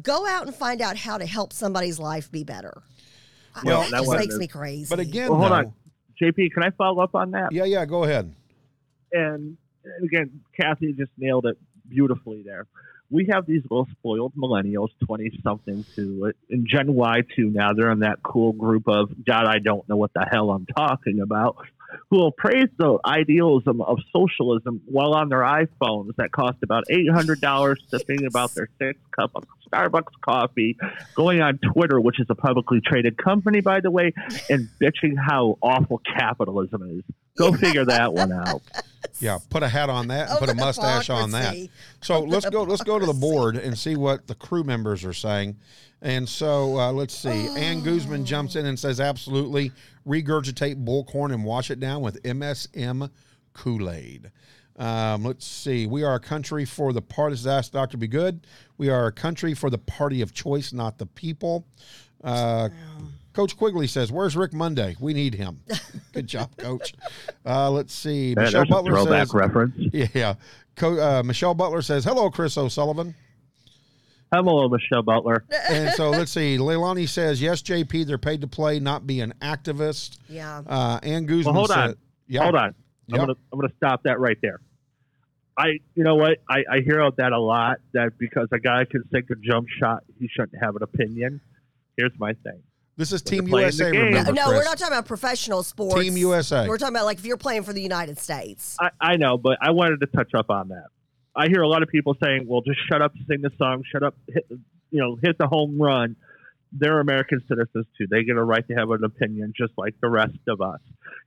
Go out and find out how to help somebody's life be better. Well, that that just makes is- me crazy. But again, Well, hold though- on. JP, can I follow up on that? Yeah, yeah. Go ahead. and, and again, Kathy just nailed it beautifully there. We have these little spoiled millennials, 20 something to and Gen Y too now. They're in that cool group of, God, I don't know what the hell I'm talking about, who will praise the idealism of socialism while on their iPhones that cost about $800 to think about their six cup of Starbucks coffee, going on Twitter, which is a publicly traded company, by the way, and bitching how awful capitalism is. Go figure that one out. Yeah, put a hat on that and Oh, put a the mustache on that. So Oh, let's go. Let's go to the board and see what the crew members are saying. And so uh, let's see. Ann Guzman jumps in and says, "Absolutely, regurgitate bullcorn and wash it down with MSM Kool Aid." Um, let's see. We are a country for the party. This Ask Doctor Be Good. We are a country for the party of choice, not the people. Uh, Coach Quigley says, "Where's Rick Monday? We need him." Good job, Coach. Uh, let's see. Yeah, Michelle there's a Butler throwback says, reference. yeah. Co- uh, Michelle Butler says, hello, Chris O'Sullivan. Hello, Michelle Butler. And so let's see. Leilani says, yes, JP, they're paid to play, not be an activist. Yeah. Uh, Ann Guzman Well, hold said, on. yeah. Hold on. Yeah. I'm gonna I'm gonna stop that right there. I you know what I, I hear out that a lot that because a guy can take a jump shot he shouldn't have an opinion. Here's my thing. This is Team they're playing the USA, remember, no, Chris. we're not talking about professional sports. Team USA. We're talking about like if you're playing for the United States. I, I know, but I wanted to touch up on that. I hear a lot of people saying, "Well, just shut up, sing the song, shut up, hit, the- you know, hit the home run." They're American citizens too. They get a right to have an opinion, just like the rest of us.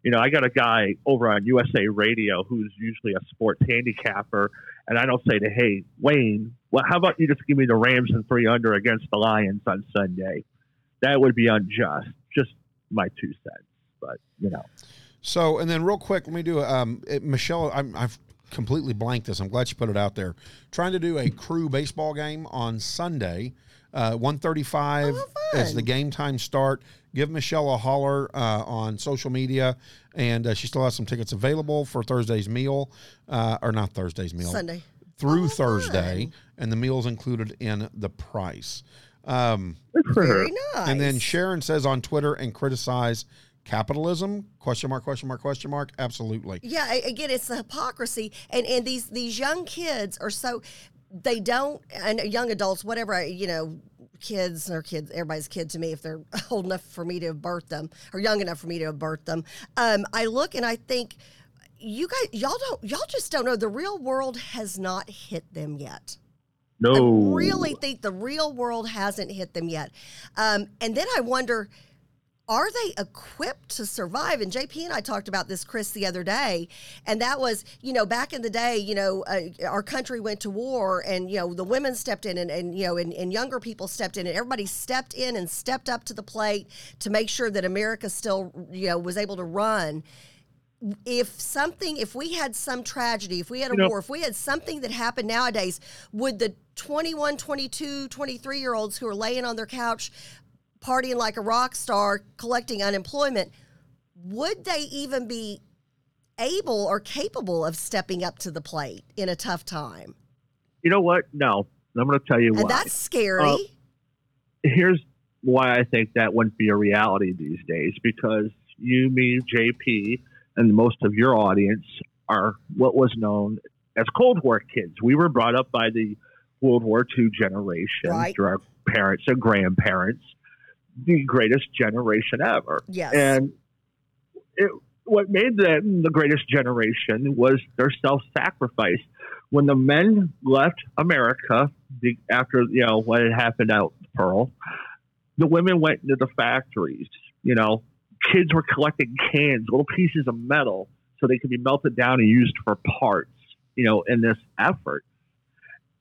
You know, I got a guy over on USA Radio who's usually a sports handicapper, and I don't say to, "Hey, Wayne, well, how about you just give me the Rams and three under against the Lions on Sunday?" That would be unjust. Just my two cents, but you know. So, and then real quick, let me do um, it, Michelle. I'm, I've completely blanked this. I'm glad you put it out there. Trying to do a crew baseball game on Sunday. Uh, 135 Oh, as the game time start. Give Michelle a holler uh, on social media, and uh, she still has some tickets available for Thursday's meal, uh, or not Thursday's meal, Sunday. through Oh, Thursday, fun. and the meals included in the price. Um, Good for her. Very nice. and then Sharon says on Twitter and criticize capitalism? Question mark? Question mark? Question mark? Absolutely. Yeah, again, it's the hypocrisy, and and these these young kids are so they don't, and young adults, whatever you know, kids or kids, everybody's kid to me if they're old enough for me to have birthed them or young enough for me to have birthed them. Um, I look and I think, you guys, y'all don't, y'all just don't know. The real world has not hit them yet. No, I really think the real world hasn't hit them yet. Um, and then I wonder, are they equipped to survive? And JP and I talked about this, Chris, the other day, and that was, you know, back in the day, you know, uh, our country went to war, and you know, the women stepped in, and, and you know, and, and younger people stepped in, and everybody stepped in and stepped up to the plate to make sure that America still, you know, was able to run. If something, if we had some tragedy, if we had a You know- war, if we had something that happened nowadays, would the 21, 22, 23 year olds who are laying on their couch partying like a rock star, collecting unemployment, would they even be able or capable of stepping up to the plate in a tough time? You know what? No, I'm going to tell you why. That's scary. Uh, Here's why I think that wouldn't be a reality these days because you, me, JP, and most of your audience are what was known as Cold War kids. We were brought up by the World War II generation Right. through our parents and grandparents, the greatest generation ever. yes. And it, what made them the greatest generation was their self-sacrifice. When the men left America the, after you know what had happened out Pearl, the women went into the factories. You know, kids were collecting cans, little pieces of metal, so they could be melted down and used for parts. You know, in this effort.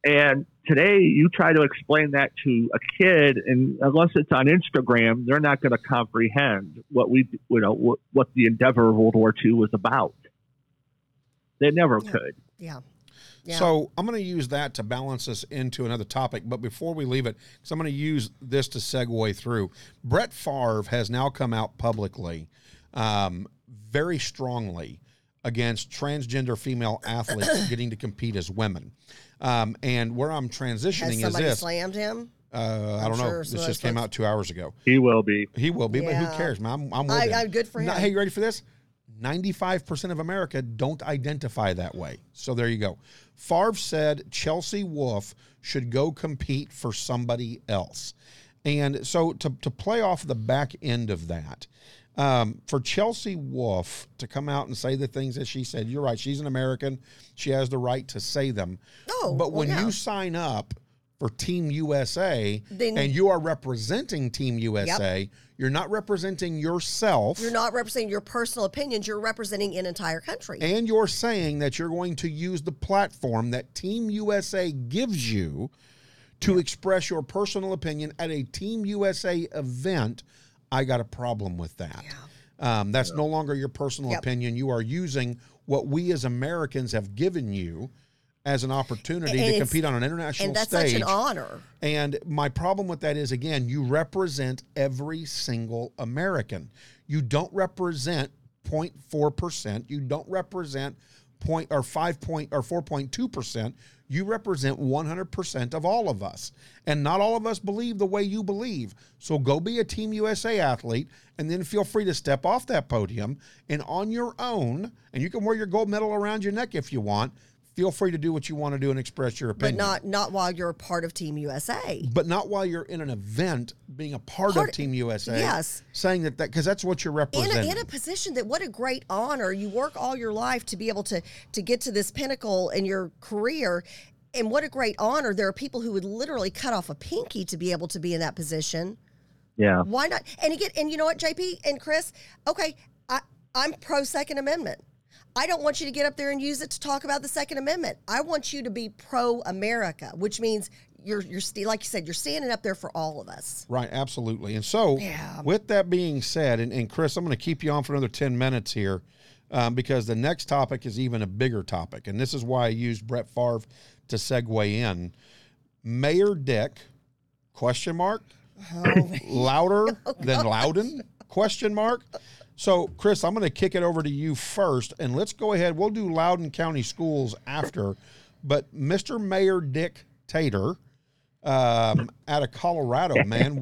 And today, you try to explain that to a kid, and unless it's on Instagram, they're not going to comprehend what we, you know, what, what the endeavor of World War II was about. They never Yeah. could. yeah. Yeah. So I'm going to use that to balance us into another topic. But before we leave it, because I'm going to use this to segue through, Brett Favre has now come out publicly um, very strongly against transgender female athletes getting to compete as women. Um, and where I'm Has transitioning is somebody this. slammed him? Uh, I don't know. This just came out two hours ago. He will be. He will be, but who cares, man? I'm, I'm with I- him. I'm good for Now, him. hey, you ready for this? 95% of America don't identify that way. So there you go. Favre said Chelsea Wolfe should go compete for somebody else. And so to, to play off the back end of that, um, for Chelsea Wolfe to come out and say the things that she said, you're right. She's an American. She has the right to say them. Oh, but well, when yeah. you sign up for Team USA Then- and you are representing Team USA, you're not representing yourself. You're not representing your personal opinions, you're representing an entire country. and you're saying that you're going to use the platform that Team USA gives you to express your personal opinion at a Team USA event, I got a problem with that. Um, that's no longer your personal Yep. opinion. You are using what we as Americans have given you as an opportunity And to compete on an international stage. and that's stage. such an honor. And my problem with that is again, you represent every single American. You don't represent 0.4%. You don't represent point or 5 point or 4.2%. You represent 100% of all of us. And not all of us believe the way you believe. So go be a Team USA athlete and then feel free to step off that podium and on your own, and you can wear your gold medal around your neck if you want. Feel free to do what you want to do and express your opinion. But not not while you're a part of Team USA. but not while you're in an event being a part, Part- of Team USA. yes. saying that that because that's what you're in representing. a, in a position that what a great honor you work all your life to be able to to get to this pinnacle in your career and what a great honor there are people who would literally cut off a pinky to be able to be in that position Yeah. why not and again and you know what jp and chris okay i i'm pro second amendment I don't want you to get up there and use it to talk about the Second Amendment. I want you to be pro America, which means you're you're st- like you said, you're standing up there for all of us. right, absolutely. And so, Yeah. with that being said, and, and Chris, I'm going to keep you on for another 10 minutes here um, because the next topic is even a bigger topic. And this is why I used Brett Favre to segue in. Mayor Dick, question mark, Oh, louder than Loudoun? Question mark. So, Chris, I'm going to kick it over to you first, and let's go ahead. We'll do Loudoun County Schools after, but Mr. Mayor Dick Tater, um, out of Colorado, man.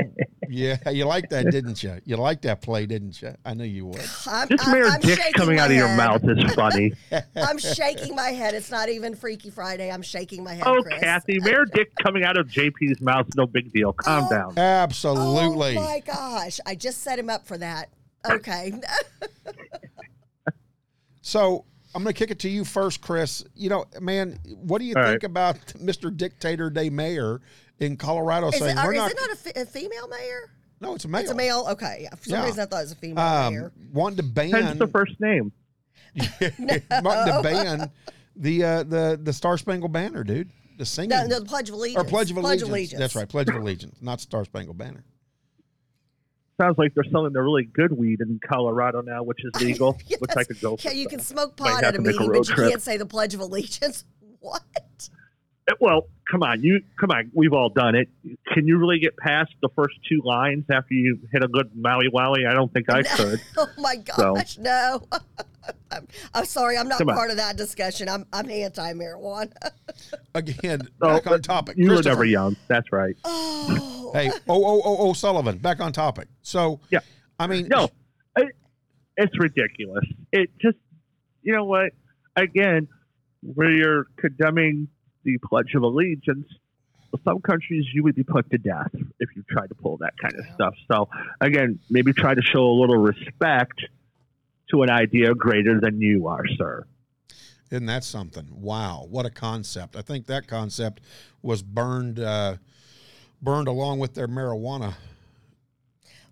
yeah, you like that, didn't you? You like that play, didn't you? I knew you would. I'm, This I'm- mayor I'm dick coming out of your mouth is funny. I'm shaking my head. It's not even Freaky Friday. I'm shaking my head. oh, Chris. Kathy, mayor dick coming out of JP's mouth, no big deal. Calm Oh. down. Absolutely. Oh my gosh! I just set him up for that. Okay. So I'm going to kick it to you first, Chris. You know, man, what do you All think right. about Mr. Dictator Day Mayor in Colorado is saying it, we're is not? it not a, female mayor? No, it's a male. It's a male. Okay, yeah. For some Yeah. reason, I thought it was a female Um, mayor. wanting to ban Hence the first name. wanting to ban the uh, the the Star Spangled Banner, dude. The singing No, no, the Pledge of Allegiance. or Pledge of Allegiance. Pledge of Allegiance. That's right, Pledge of Allegiance, not Star Spangled Banner. Sounds like they're selling the really good weed in Colorado now, which is legal, Yes. which I could go for. Yeah, you can smoke pot at a a meeting, road but you trip. can't say the Pledge of Allegiance. What? Eh, Well, come on, you come on. We've all done it. Can you really get past the first two lines after you hit a good Maui Wowie? I don't think I could. Oh my gosh, no. I'm, I'm sorry, I'm not Come on. part of that discussion. I'm I'm anti-marijuana. Again, Oh, back on topic. You were Christopher. never young. That's right. Oh, Hey, oh, oh, oh, oh, Sullivan, back on topic. So, Yeah. I mean, No, it, it's ridiculous. It just, you know what? Again, where you're condemning the Pledge of Allegiance, some countries you would be put to death if you tried to pull that kind of stuff. So, again, maybe try to show a little respect to an idea greater than you are, sir. Isn't that something? Wow, what a concept! I think that concept was burned, uh, burned along with their marijuana.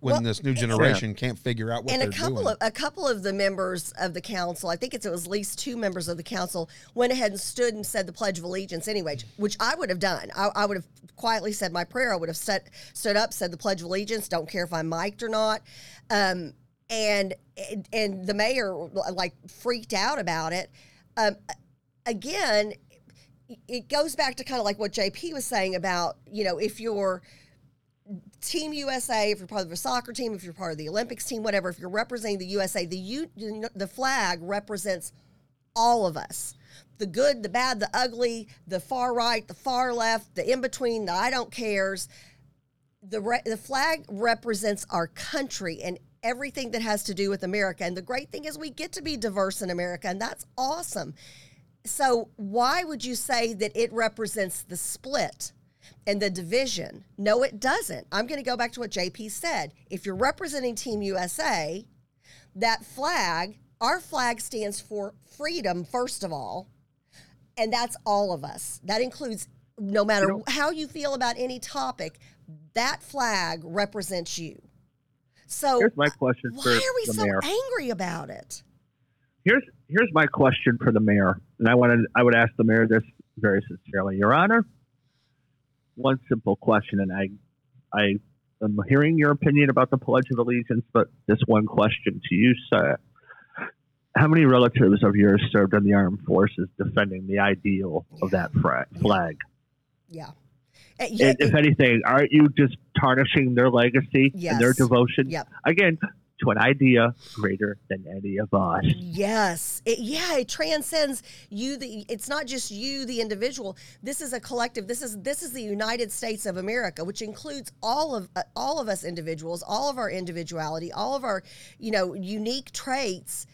When Well, this new generation can't figure out what and a couple doing. of a couple of the members of the council, I think it's, it was at least two members of the council, went ahead and stood and said the Pledge of Allegiance anyway, which I would have done. I, I would have quietly said my prayer. I would have set, stood up, said the Pledge of Allegiance. Don't care if I'm mic'd or not. Um, and and the mayor like freaked out about it. Um, again, it goes back to kind of like what JP was saying about you know if you're Team USA, if you're part of a soccer team, if you're part of the Olympics team, whatever, if you're representing the USA, the U, the flag represents all of us. The good, the bad, the ugly, the far right, the far left, the in between, the I don't cares. The re- the flag represents our country and everything that has to do with America. And the great thing is we get to be diverse in America, and that's awesome. So why would you say that it represents the split? And the division. No, it doesn't. I'm going to go back to what JP said. If you're representing Team USA, that flag, our flag stands for freedom, first of all, and that's all of us. That includes no matter You know- how you feel about any topic, that flag represents you. So Here's my question why are we so mayor. angry about it? Here's here's my question for the mayor, and I want to I would ask the mayor this very sincerely, Your Honor. One simple question, and I I am hearing your opinion about the Pledge of Allegiance, but this one question to you, sir: How many relatives of yours served in the armed forces defending the ideal of that fra- flag? Yeah. Uh, yeah, And if anything, aren't you just tarnishing their legacy and their devotion Yep. again to an idea greater than any of us? Yes. It, yeah, it transcends you the it's not just you the individual. This is a collective. This is this is the United States of America, which includes all of uh, all of us individuals, all of our individuality, all of our, you know, unique traits.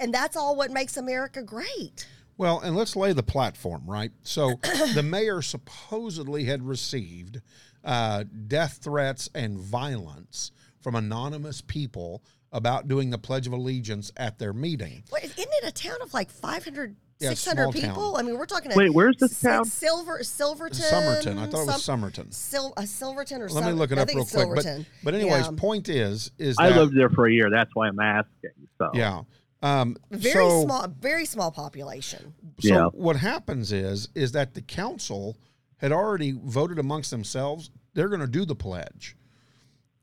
And that's all what makes America great. Well, and let's lay the platform, right? So the mayor supposedly had received uh, death threats and violence from anonymous people about doing the Pledge of Allegiance at their meeting. What, isn't it a town of like 500 Yeah, 600 small people? town. I mean, we're talking a Wait, where's this town? Silver Silverton. Somerton. I thought it was some- Somerton. Sil- a Silverton or Let me look it up real quick. But, but anyways, Yeah. point is, is that I that lived there for a year. That's why I'm asking. So yeah. Um, very so, small, very small population. So Yeah. what happens is is that the council had already voted amongst themselves they're going to do the pledge,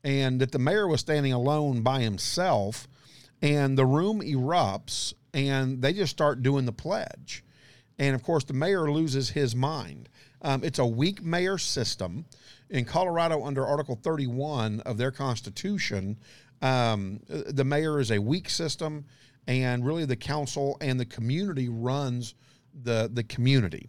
and that the mayor was standing alone by himself, and the room erupts, and they just start doing the pledge, and of course the mayor loses his mind. Um, it's a weak mayor system in Colorado under Article 31 of their constitution. Um, the mayor is a weak system, and really the council and the community runs the the community,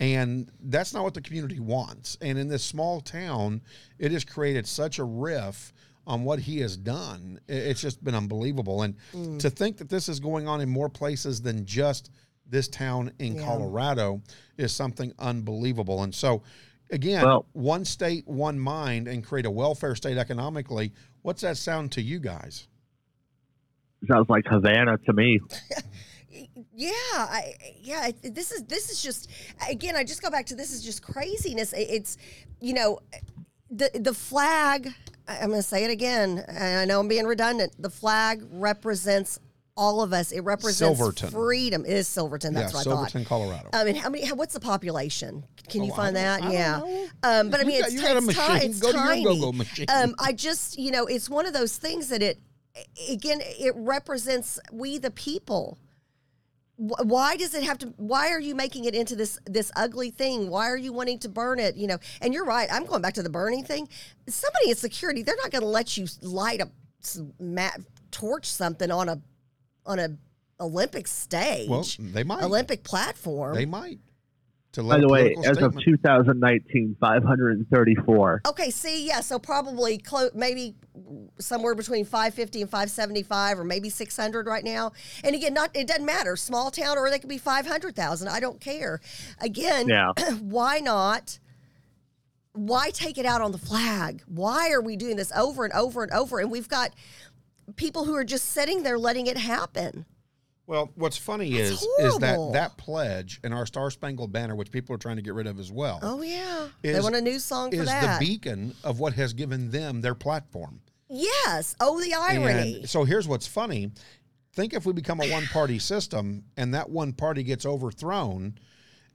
and that's not what the community wants. And in this small town, it has created such a riff on what he has done. It's just been unbelievable, and mm. to think that this is going on in more places than just this town in Yeah. Colorado is something unbelievable. And so, again, Well- one state, one mind, and create a welfare state economically. What's that sound to you guys? sounds like Havana to me. Yeah, I, yeah. it- This is this is just again. I just go back to this is just craziness. It- It's you know, the the flag. I- I'm going to say it again, and I know I'm being redundant. The flag represents all of us. It represents Silverton. freedom. It is Silverton. That's yeah, what I Silverton, thought. Colorado. I mean, how many? How, what's the population? Can you Oh, I find that? I yeah. Um, but I You mean, got- it's, you got a it's, ti- machine. it's Go to your tiny. machine. Um, I just, you know, it's one of those things that it, again, it represents we the people. Wh- Why does it have to? Why are you making it into this this ugly thing? Why are you wanting to burn it? You know, and you're right. I'm going back to the burning thing. Somebody in security, they're not going to let you light a mat, torch something on a on a Olympic stage. Well, they might. Olympic platform. They might. To By the way, political as of statement. 2019, 534. Okay, see, yeah, so probably clo- maybe somewhere between 550 and 575 or maybe 600 right now. And again, not it doesn't matter, small town or they could be 500,000. I don't care. Again, Yeah. why not why take it out on the flag? Why are we doing this over and over and over and we've got people who are just sitting there letting it happen. Well, what's funny That's is is that that pledge and our Star Spangled Banner, which people are trying to get rid of as well, Oh yeah. they want a new song for is that. the beacon of what has given them their platform. yes. Oh the irony. And so here's what's funny. Think if we become a one party system and that one party gets overthrown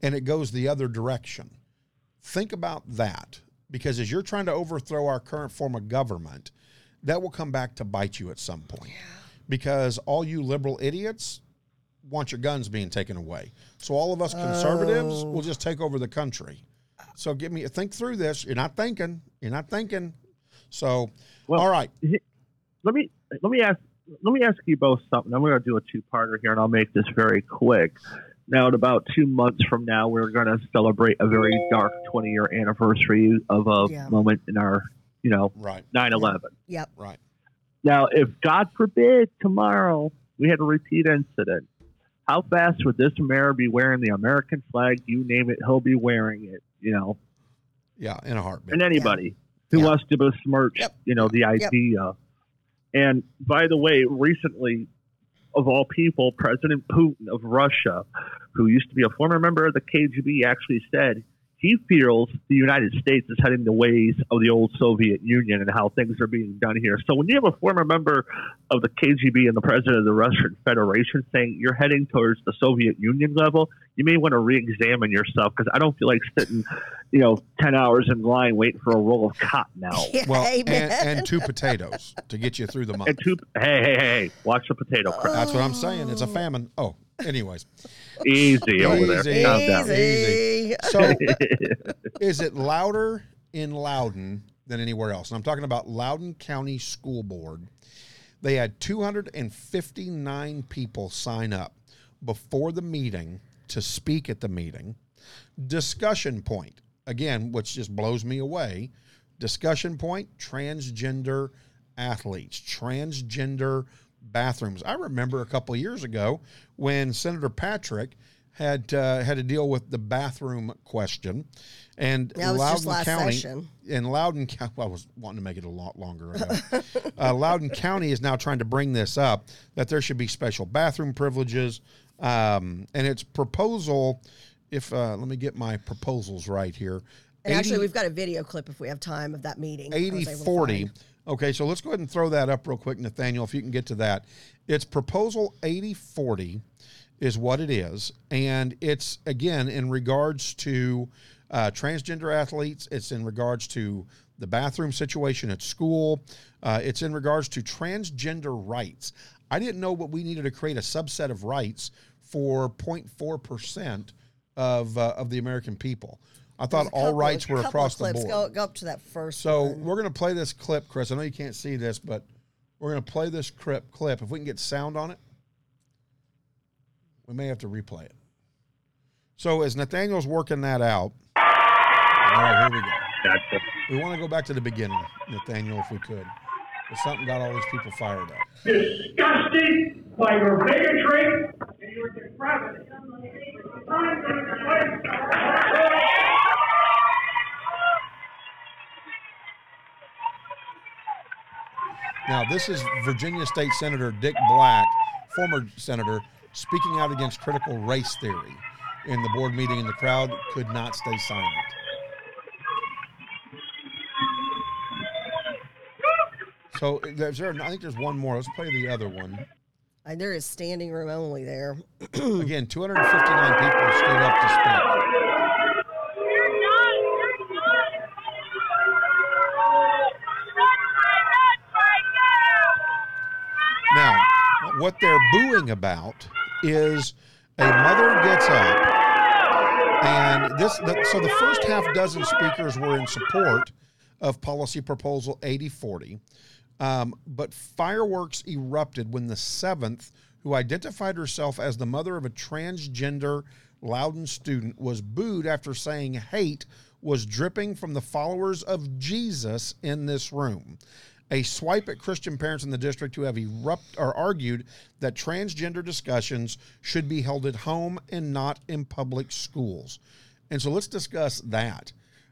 and it goes the other direction. Think about that because as you're trying to overthrow our current form of government, that will come back to bite you at some point. Yeah. Because all you liberal idiots want your guns being taken away. So all of us conservatives Oh. will just take over the country. So give me think through this. You're not thinking. You're not thinking. So Well, all right. let me let me ask let me ask you both something. I'm going to do a two-parter here, and I'll make this very quick. Now, in about two months from now, we're going to celebrate a very dark 20-year anniversary of a Yeah. moment in our, you know, Right. 9/11. Yep. Right. Now, if God forbid tomorrow we had a repeat incident, how fast would this mayor be wearing the American flag? You name it, he'll be wearing it. You know, Yeah, in a heartbeat. and anybody who Yeah. wants to besmirch, Yep. you know, the Yep. idea. And by the way, recently, of all people, President Putin of Russia, who used to be a former member of the KGB, actually said he feels the United States is heading the ways of the old Soviet Union and how things are being done here. So when you have a former member of the KGB and the president of the Russian Federation saying you're heading towards the Soviet Union level, you may want to re-examine yourself because I don't feel like sitting, you know, ten hours in line waiting for a roll of cotton now. Yeah, Well, and, amen. and two potatoes to get you through the month. And two, hey, hey, hey, watch the potato oh. crap. That's what I'm saying. It's a famine. Oh, anyways. Easy over there. Easy. Calm down. Easy. So is it louder in Loudoun than anywhere else? And I'm talking about Loudoun County School Board. They had 259 people sign up before the meeting to speak at the meeting. Discussion point, again, which just blows me away. Discussion point transgender athletes, transgender bathrooms. I remember a couple years ago when Senator Patrick had uh, had to deal with the bathroom question, and That was just Loudoun last County session. in Loudoun County. Well, I was wanting to make it a lot longer uh, Loudoun County is now trying to bring this up that there should be special bathroom privileges, um, and its proposal. If uh, let me get my proposals right here. And actually, we've got a video clip if we have time of that meeting. 80 40. Okay, so let's go ahead and throw that up real quick, Nathaniel, if you can get to that. It's proposal 80 40 is what it is. And it's, again, in regards to uh, transgender athletes, it's in regards to the bathroom situation at school, uh, it's in regards to transgender rights. I didn't know what we needed to create a subset of rights for 0.4% of, uh, of the American people. I thought There's a all rights were across of the clips. board. Go, go up to that first. So one. we're going to play this clip, Chris. I know you can't see this, but we're going to play this clip. Clip. If we can get sound on it, we may have to replay it. So as Nathaniel's working that out, all right, here we go. Gotcha. We want to go back to the beginning, Nathaniel, if we could. If something got all these people fired up. disgusted by your bigotry and your depravity. Now, this is Virginia State Senator Dick Black, former senator, speaking out against critical race theory in the board meeting, and the crowd could not stay silent. So there's there, I think there's one more. Let's play the other one. And there is standing room only there. Again, 259 people stood up to speak. What they're booing about is a mother gets up, and this. The, so the first half dozen speakers were in support of policy proposal 8040, um, but fireworks erupted when the seventh, who identified herself as the mother of a transgender Loudoun student, was booed after saying hate was dripping from the followers of Jesus in this room a swipe at Christian parents in the district who have erupt or argued that transgender discussions should be held at home and not in public schools. And so let's discuss that.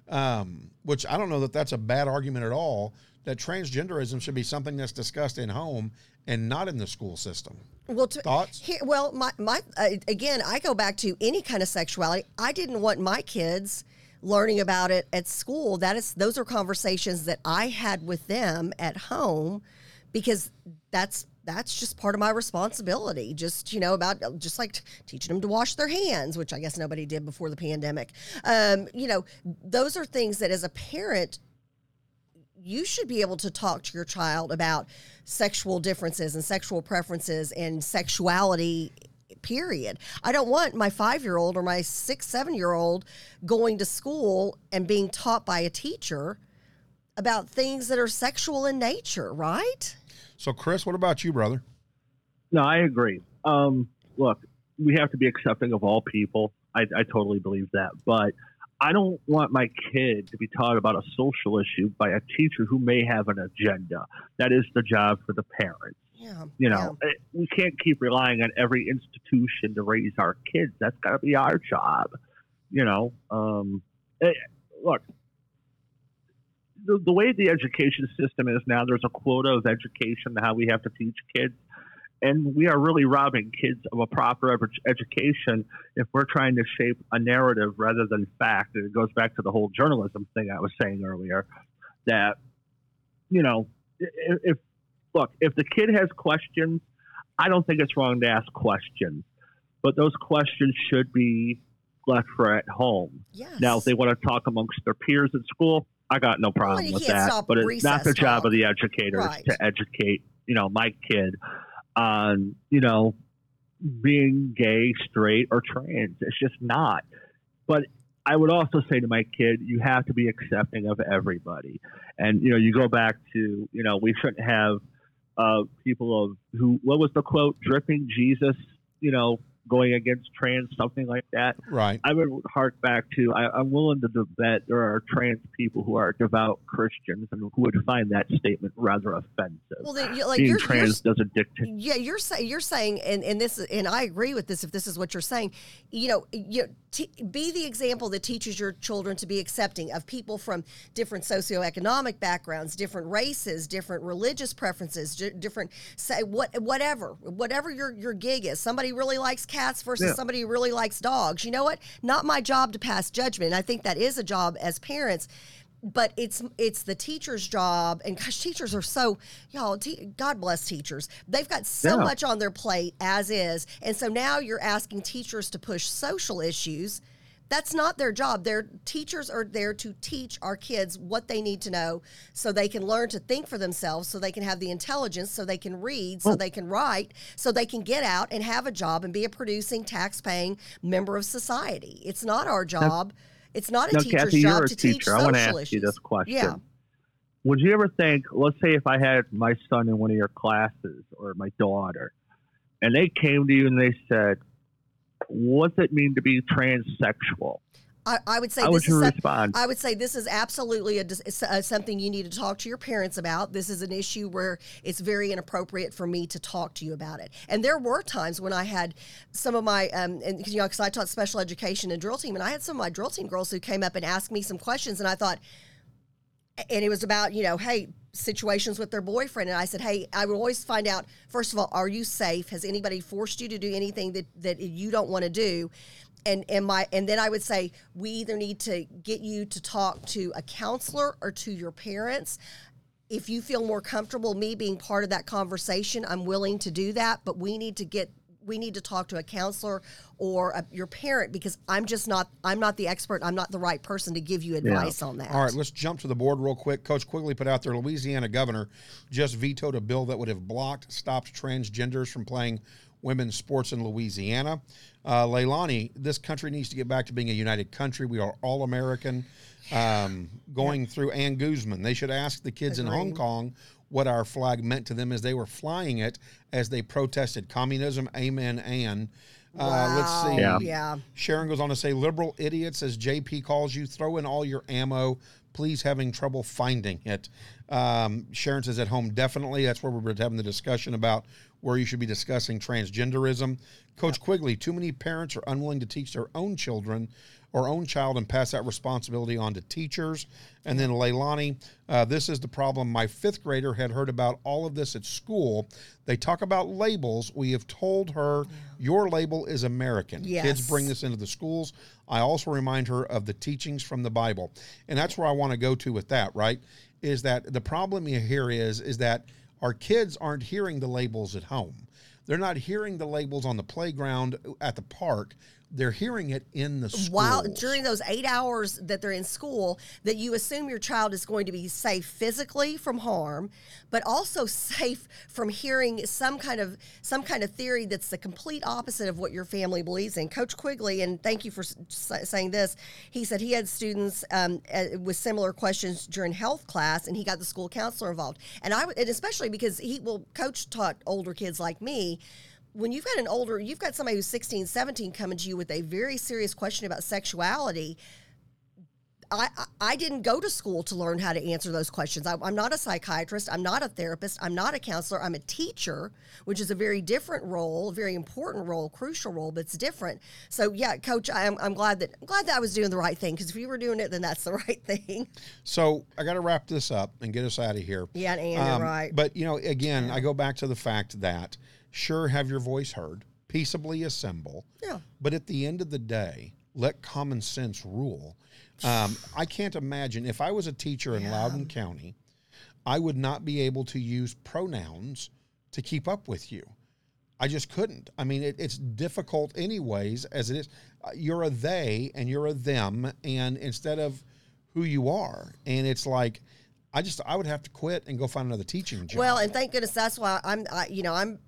Um, which I don't know that that's a bad argument at all. That transgenderism should be something that's discussed in home and not in the school system. Well, to, Thoughts? Here, well, my my uh, again, I go back to any kind of sexuality. I didn't want my kids learning about it at school. That is, those are conversations that I had with them at home, because that's that's just part of my responsibility. Just you know about just like teaching them to wash their hands, which I guess nobody did before the pandemic. Um, you know, those are things that as a parent you should be able to talk to your child about sexual differences and sexual preferences and sexuality period i don't want my five year old or my six seven year old going to school and being taught by a teacher about things that are sexual in nature right So, Chris, what about you, brother? No, I agree. Um, look, we have to be accepting of all people. I, I totally believe that. But I don't want my kid to be taught about a social issue by a teacher who may have an agenda. That is the job for the parents. Yeah You know, Eh, we can't keep relying on every institution to raise our kids. That's got to be our job. You know, um, eh, look, the, the way the education system is now, there's a quota of education how we have to teach kids. And we are really robbing kids of a proper education if we're trying to shape a narrative rather than fact. And it goes back to the whole journalism thing I was saying earlier that, you know, if, if look, if the kid has questions, I don't think it's wrong to ask questions, but those questions should be left for at home. yes Now, if they want to talk amongst their peers at school, I got no problem you with that. But it's not the job of the educators Right. to educate, you know, my kid on, you know, being gay, straight, or trans. It's just not. But I would also say to my kid, you have to be accepting of everybody. And, you know, you go back to, you know, we shouldn't have uh, people of who, what was the quote, dripping Jesus, you know, going against trans, something like that. Right. I would hark back to I, I'm willing to bet there are trans people who are devout Christians and who would find that statement rather offensive. well then you like Being you're, trans you're doesn't dictate. yeah you're saying you're saying and, and this and i agree with this if this is what you're saying you know you t- be the example that teaches your children to be accepting of people from different socioeconomic backgrounds different races different religious preferences different say what whatever whatever your your gig is somebody really likes cats versus Yeah. somebody who really likes dogs. You know what? Not my job to pass judgment. And i think that is a job as parents but it's it's the teacher's job. And gosh teachers are so y'all te- god bless teachers. They've got so Yeah. much on their plate as is. And so now you're asking teachers to push social issues that's not their job their teachers are there to teach our kids what they need to know so they can learn to think for themselves so they can have the intelligence so they can read so they can write so they can get out and have a job and be a producing tax paying member of society it's not our job it's not a Now, teacher's Kathy, job to teach teacher. social I want to ask issues. you this question. Yeah. Would you ever think, let's say if I had my son in one of your classes or my daughter, and they came to you and they said, What's it mean to be transsexual? I, I would say How this would is respond? I would say this is absolutely a, uh, something you need to talk to your parents about. This is an issue where it's very inappropriate for me to talk to you about it. And there were times when I had some of my, um, and you know, because I taught special education and drill team, and I had some of my drill team girls who came up and asked me some questions, and I thought, and it was about you know hey situations with their boyfriend. And i said hey i would always find out first of all are you safe? Has anybody forced you to do anything that that you don't want to do? And and my and then i would say we either need to get you to talk to a counselor or to your parents. If you feel more comfortable me being part of that conversation, I'm willing to do that. But we need to get we need to talk to a counselor or a, your parent because I'm just not I'm not the expert. I'm not the right person to give you advice on that. All right, let's jump to the board real quick. Coach Quigley put out there Louisiana governor just vetoed a bill that would have blocked, stopped transgenders from playing women's sports in Louisiana. Uh, Leilani, this country needs to get back to being a united country. We are all American. Um, going through Ann Guzman, they should ask the kids in Hong Kong what our flag meant to them as they were flying it as they protested communism. Amen. and. Uh, let's see. Yeah. Yeah. Sharon goes on to say, liberal idiots, as JP calls you, throw in all your ammo. Please having trouble finding it. Um, Sharon says at home, definitely. That's where we were having the discussion about where you should be discussing transgenderism. Coach Quigley, too many parents are unwilling to teach their own children or own child and pass that responsibility on to teachers. And then Leilani, uh, this is the problem. My fifth grader had heard about all of this at school. They talk about labels. We have told her your label is American. Yes. Kids bring this into the schools. I also remind her of the teachings from the Bible. And that's where I want to go to with that, right? Is that the problem here is is that our kids aren't hearing the labels at home. They're not hearing the labels on the playground at the park. They're hearing it in the schools. while during those eight hours that they're in school that you assume your child is going to be safe physically from harm but also safe from hearing some kind of some kind of theory that's the complete opposite of what your family believes in coach quigley and thank you for saying this he said he had students um, uh, with similar questions during health class and he got the school counselor involved and i and especially because he will coach taught older kids like me when you've got an older, you've got somebody who's 16, 17 coming to you with a very serious question about sexuality. I, I- didn't go to school to learn how to answer those questions. I, I'm not a psychiatrist. I'm not a therapist. I'm not a counselor. I'm a teacher, which is a very different role, a very important role, crucial role, but it's different. So yeah, coach, I'm, I'm glad that I'm glad that I was doing the right thing because if you were doing it, then that's the right thing. So I got to wrap this up and get us out of here. Yeah, and you're um, right. But you know, again, I go back to the fact that sure, have your voice heard, peaceably assemble. Yeah. But at the end of the day, let common sense rule. Um, I can't imagine if I was a teacher in Loudoun County, I would not be able to use pronouns to keep up with you. I just couldn't. I mean, it, it's difficult, anyways, as it is. Uh, You're a they and you're a them, and instead of who you are, and it's like, I just I would have to quit and go find another teaching job. Well, and thank goodness that's why I'm, I, you know, I'm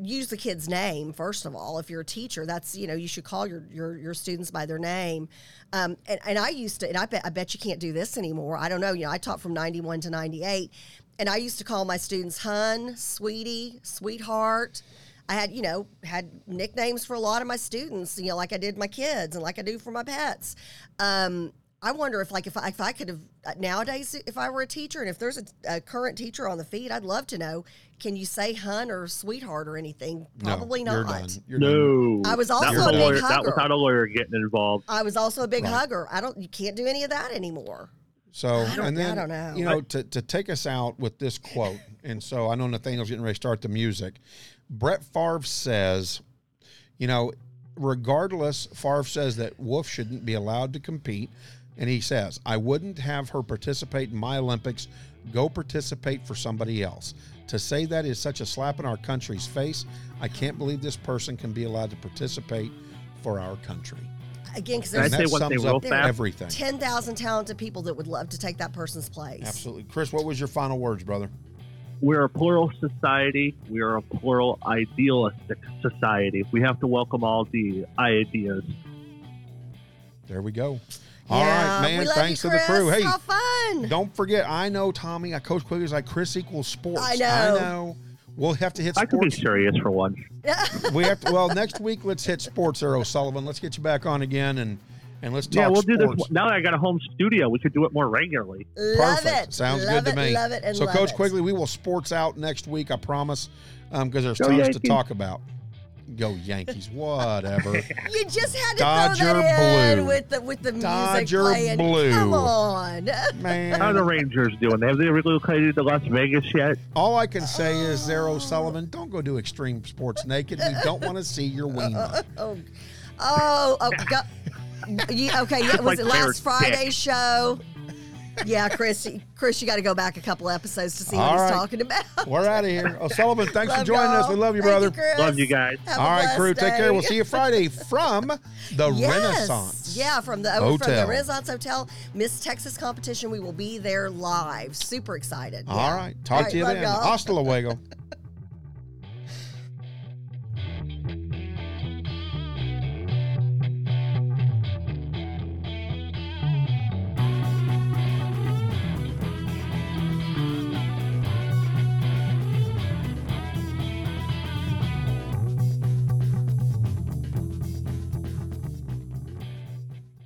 use the kid's name first of all. If you're a teacher, that's you know you should call your your, your students by their name. Um, and, and I used to, and I bet I bet you can't do this anymore. I don't know. You know, I taught from '91 to '98, and I used to call my students Hun, Sweetie, Sweetheart. I had, you know, had nicknames for a lot of my students, you know, like I did my kids and like I do for my pets. Um, I wonder if, like, if I, if I could have uh, nowadays, if I were a teacher and if there's a, a current teacher on the feed, I'd love to know. Can you say hun or sweetheart or anything? No, Probably You're not. done. You're done. No, I was That also was a big lawyer, That hugger. without a lawyer getting involved. I was also a big Right. hugger. I don't. You can't do any of that anymore. So and then I don't know. you know to, to take us out with this quote, and so I know Nathaniel's getting ready to start the music. Brett Favre says, you know, regardless, Favre says that Wolfe shouldn't be allowed to compete, and he says, I wouldn't have her participate in my Olympics. Go participate for somebody else. To say that is such a slap in our country's face. I can't believe this person can be allowed to participate for our country. Again, because Can there's that sums up everything. ten thousand talented people that would love to take that person's place. Absolutely, Chris. What was your final words, brother? We're a plural society. We are a plural idealistic society. We have to welcome all the ideas. There we go. All right, Yeah, man. we love Thanks you, to the crew. Chris. Hey, How fun! don't forget. I know Tommy. I coach Quigley's like Chris equals sports. I know. I know. We'll have to hit I could be sports. serious for once. we have to. Well, next week let's hit sports. There, O'Sullivan. Let's get you back on again and and let's talk. yeah, we'll do this. Now that I got a home studio, we could do it more regularly. love Perfect. it. Sounds love good it, to me. Love it. And so, love Coach it. Quigley, we will sports out next week. I promise, um, because there's Go tons to talk about. Go Yankees. Whatever. You just had to Dodger throw that in with the with the music playing. blue. Come on. Man. How are the Rangers doing? Have they relocated to Las Vegas yet? All I can say is, there, O'Sullivan, don't go do extreme sports naked. We don't want to see your wiener. Oh, oh, oh go, you, okay. yeah, Was Like it last Friday's show? Yeah, Chris, Chris, you got to go back a couple episodes to see All what he's talking about. We're out of here. Oh, O'Sullivan, thanks for joining us. y'all. We love you, Thank brother. Chris. Love you guys. Have All right, blessed crew, take care. We'll see you Friday from the Yes. Renaissance. Yeah, from the over from the Renaissance Hotel, Miss Texas competition. We will be there live. Super excited. All Yeah. right. Talk All right, to you then. y'all. Hasta luego.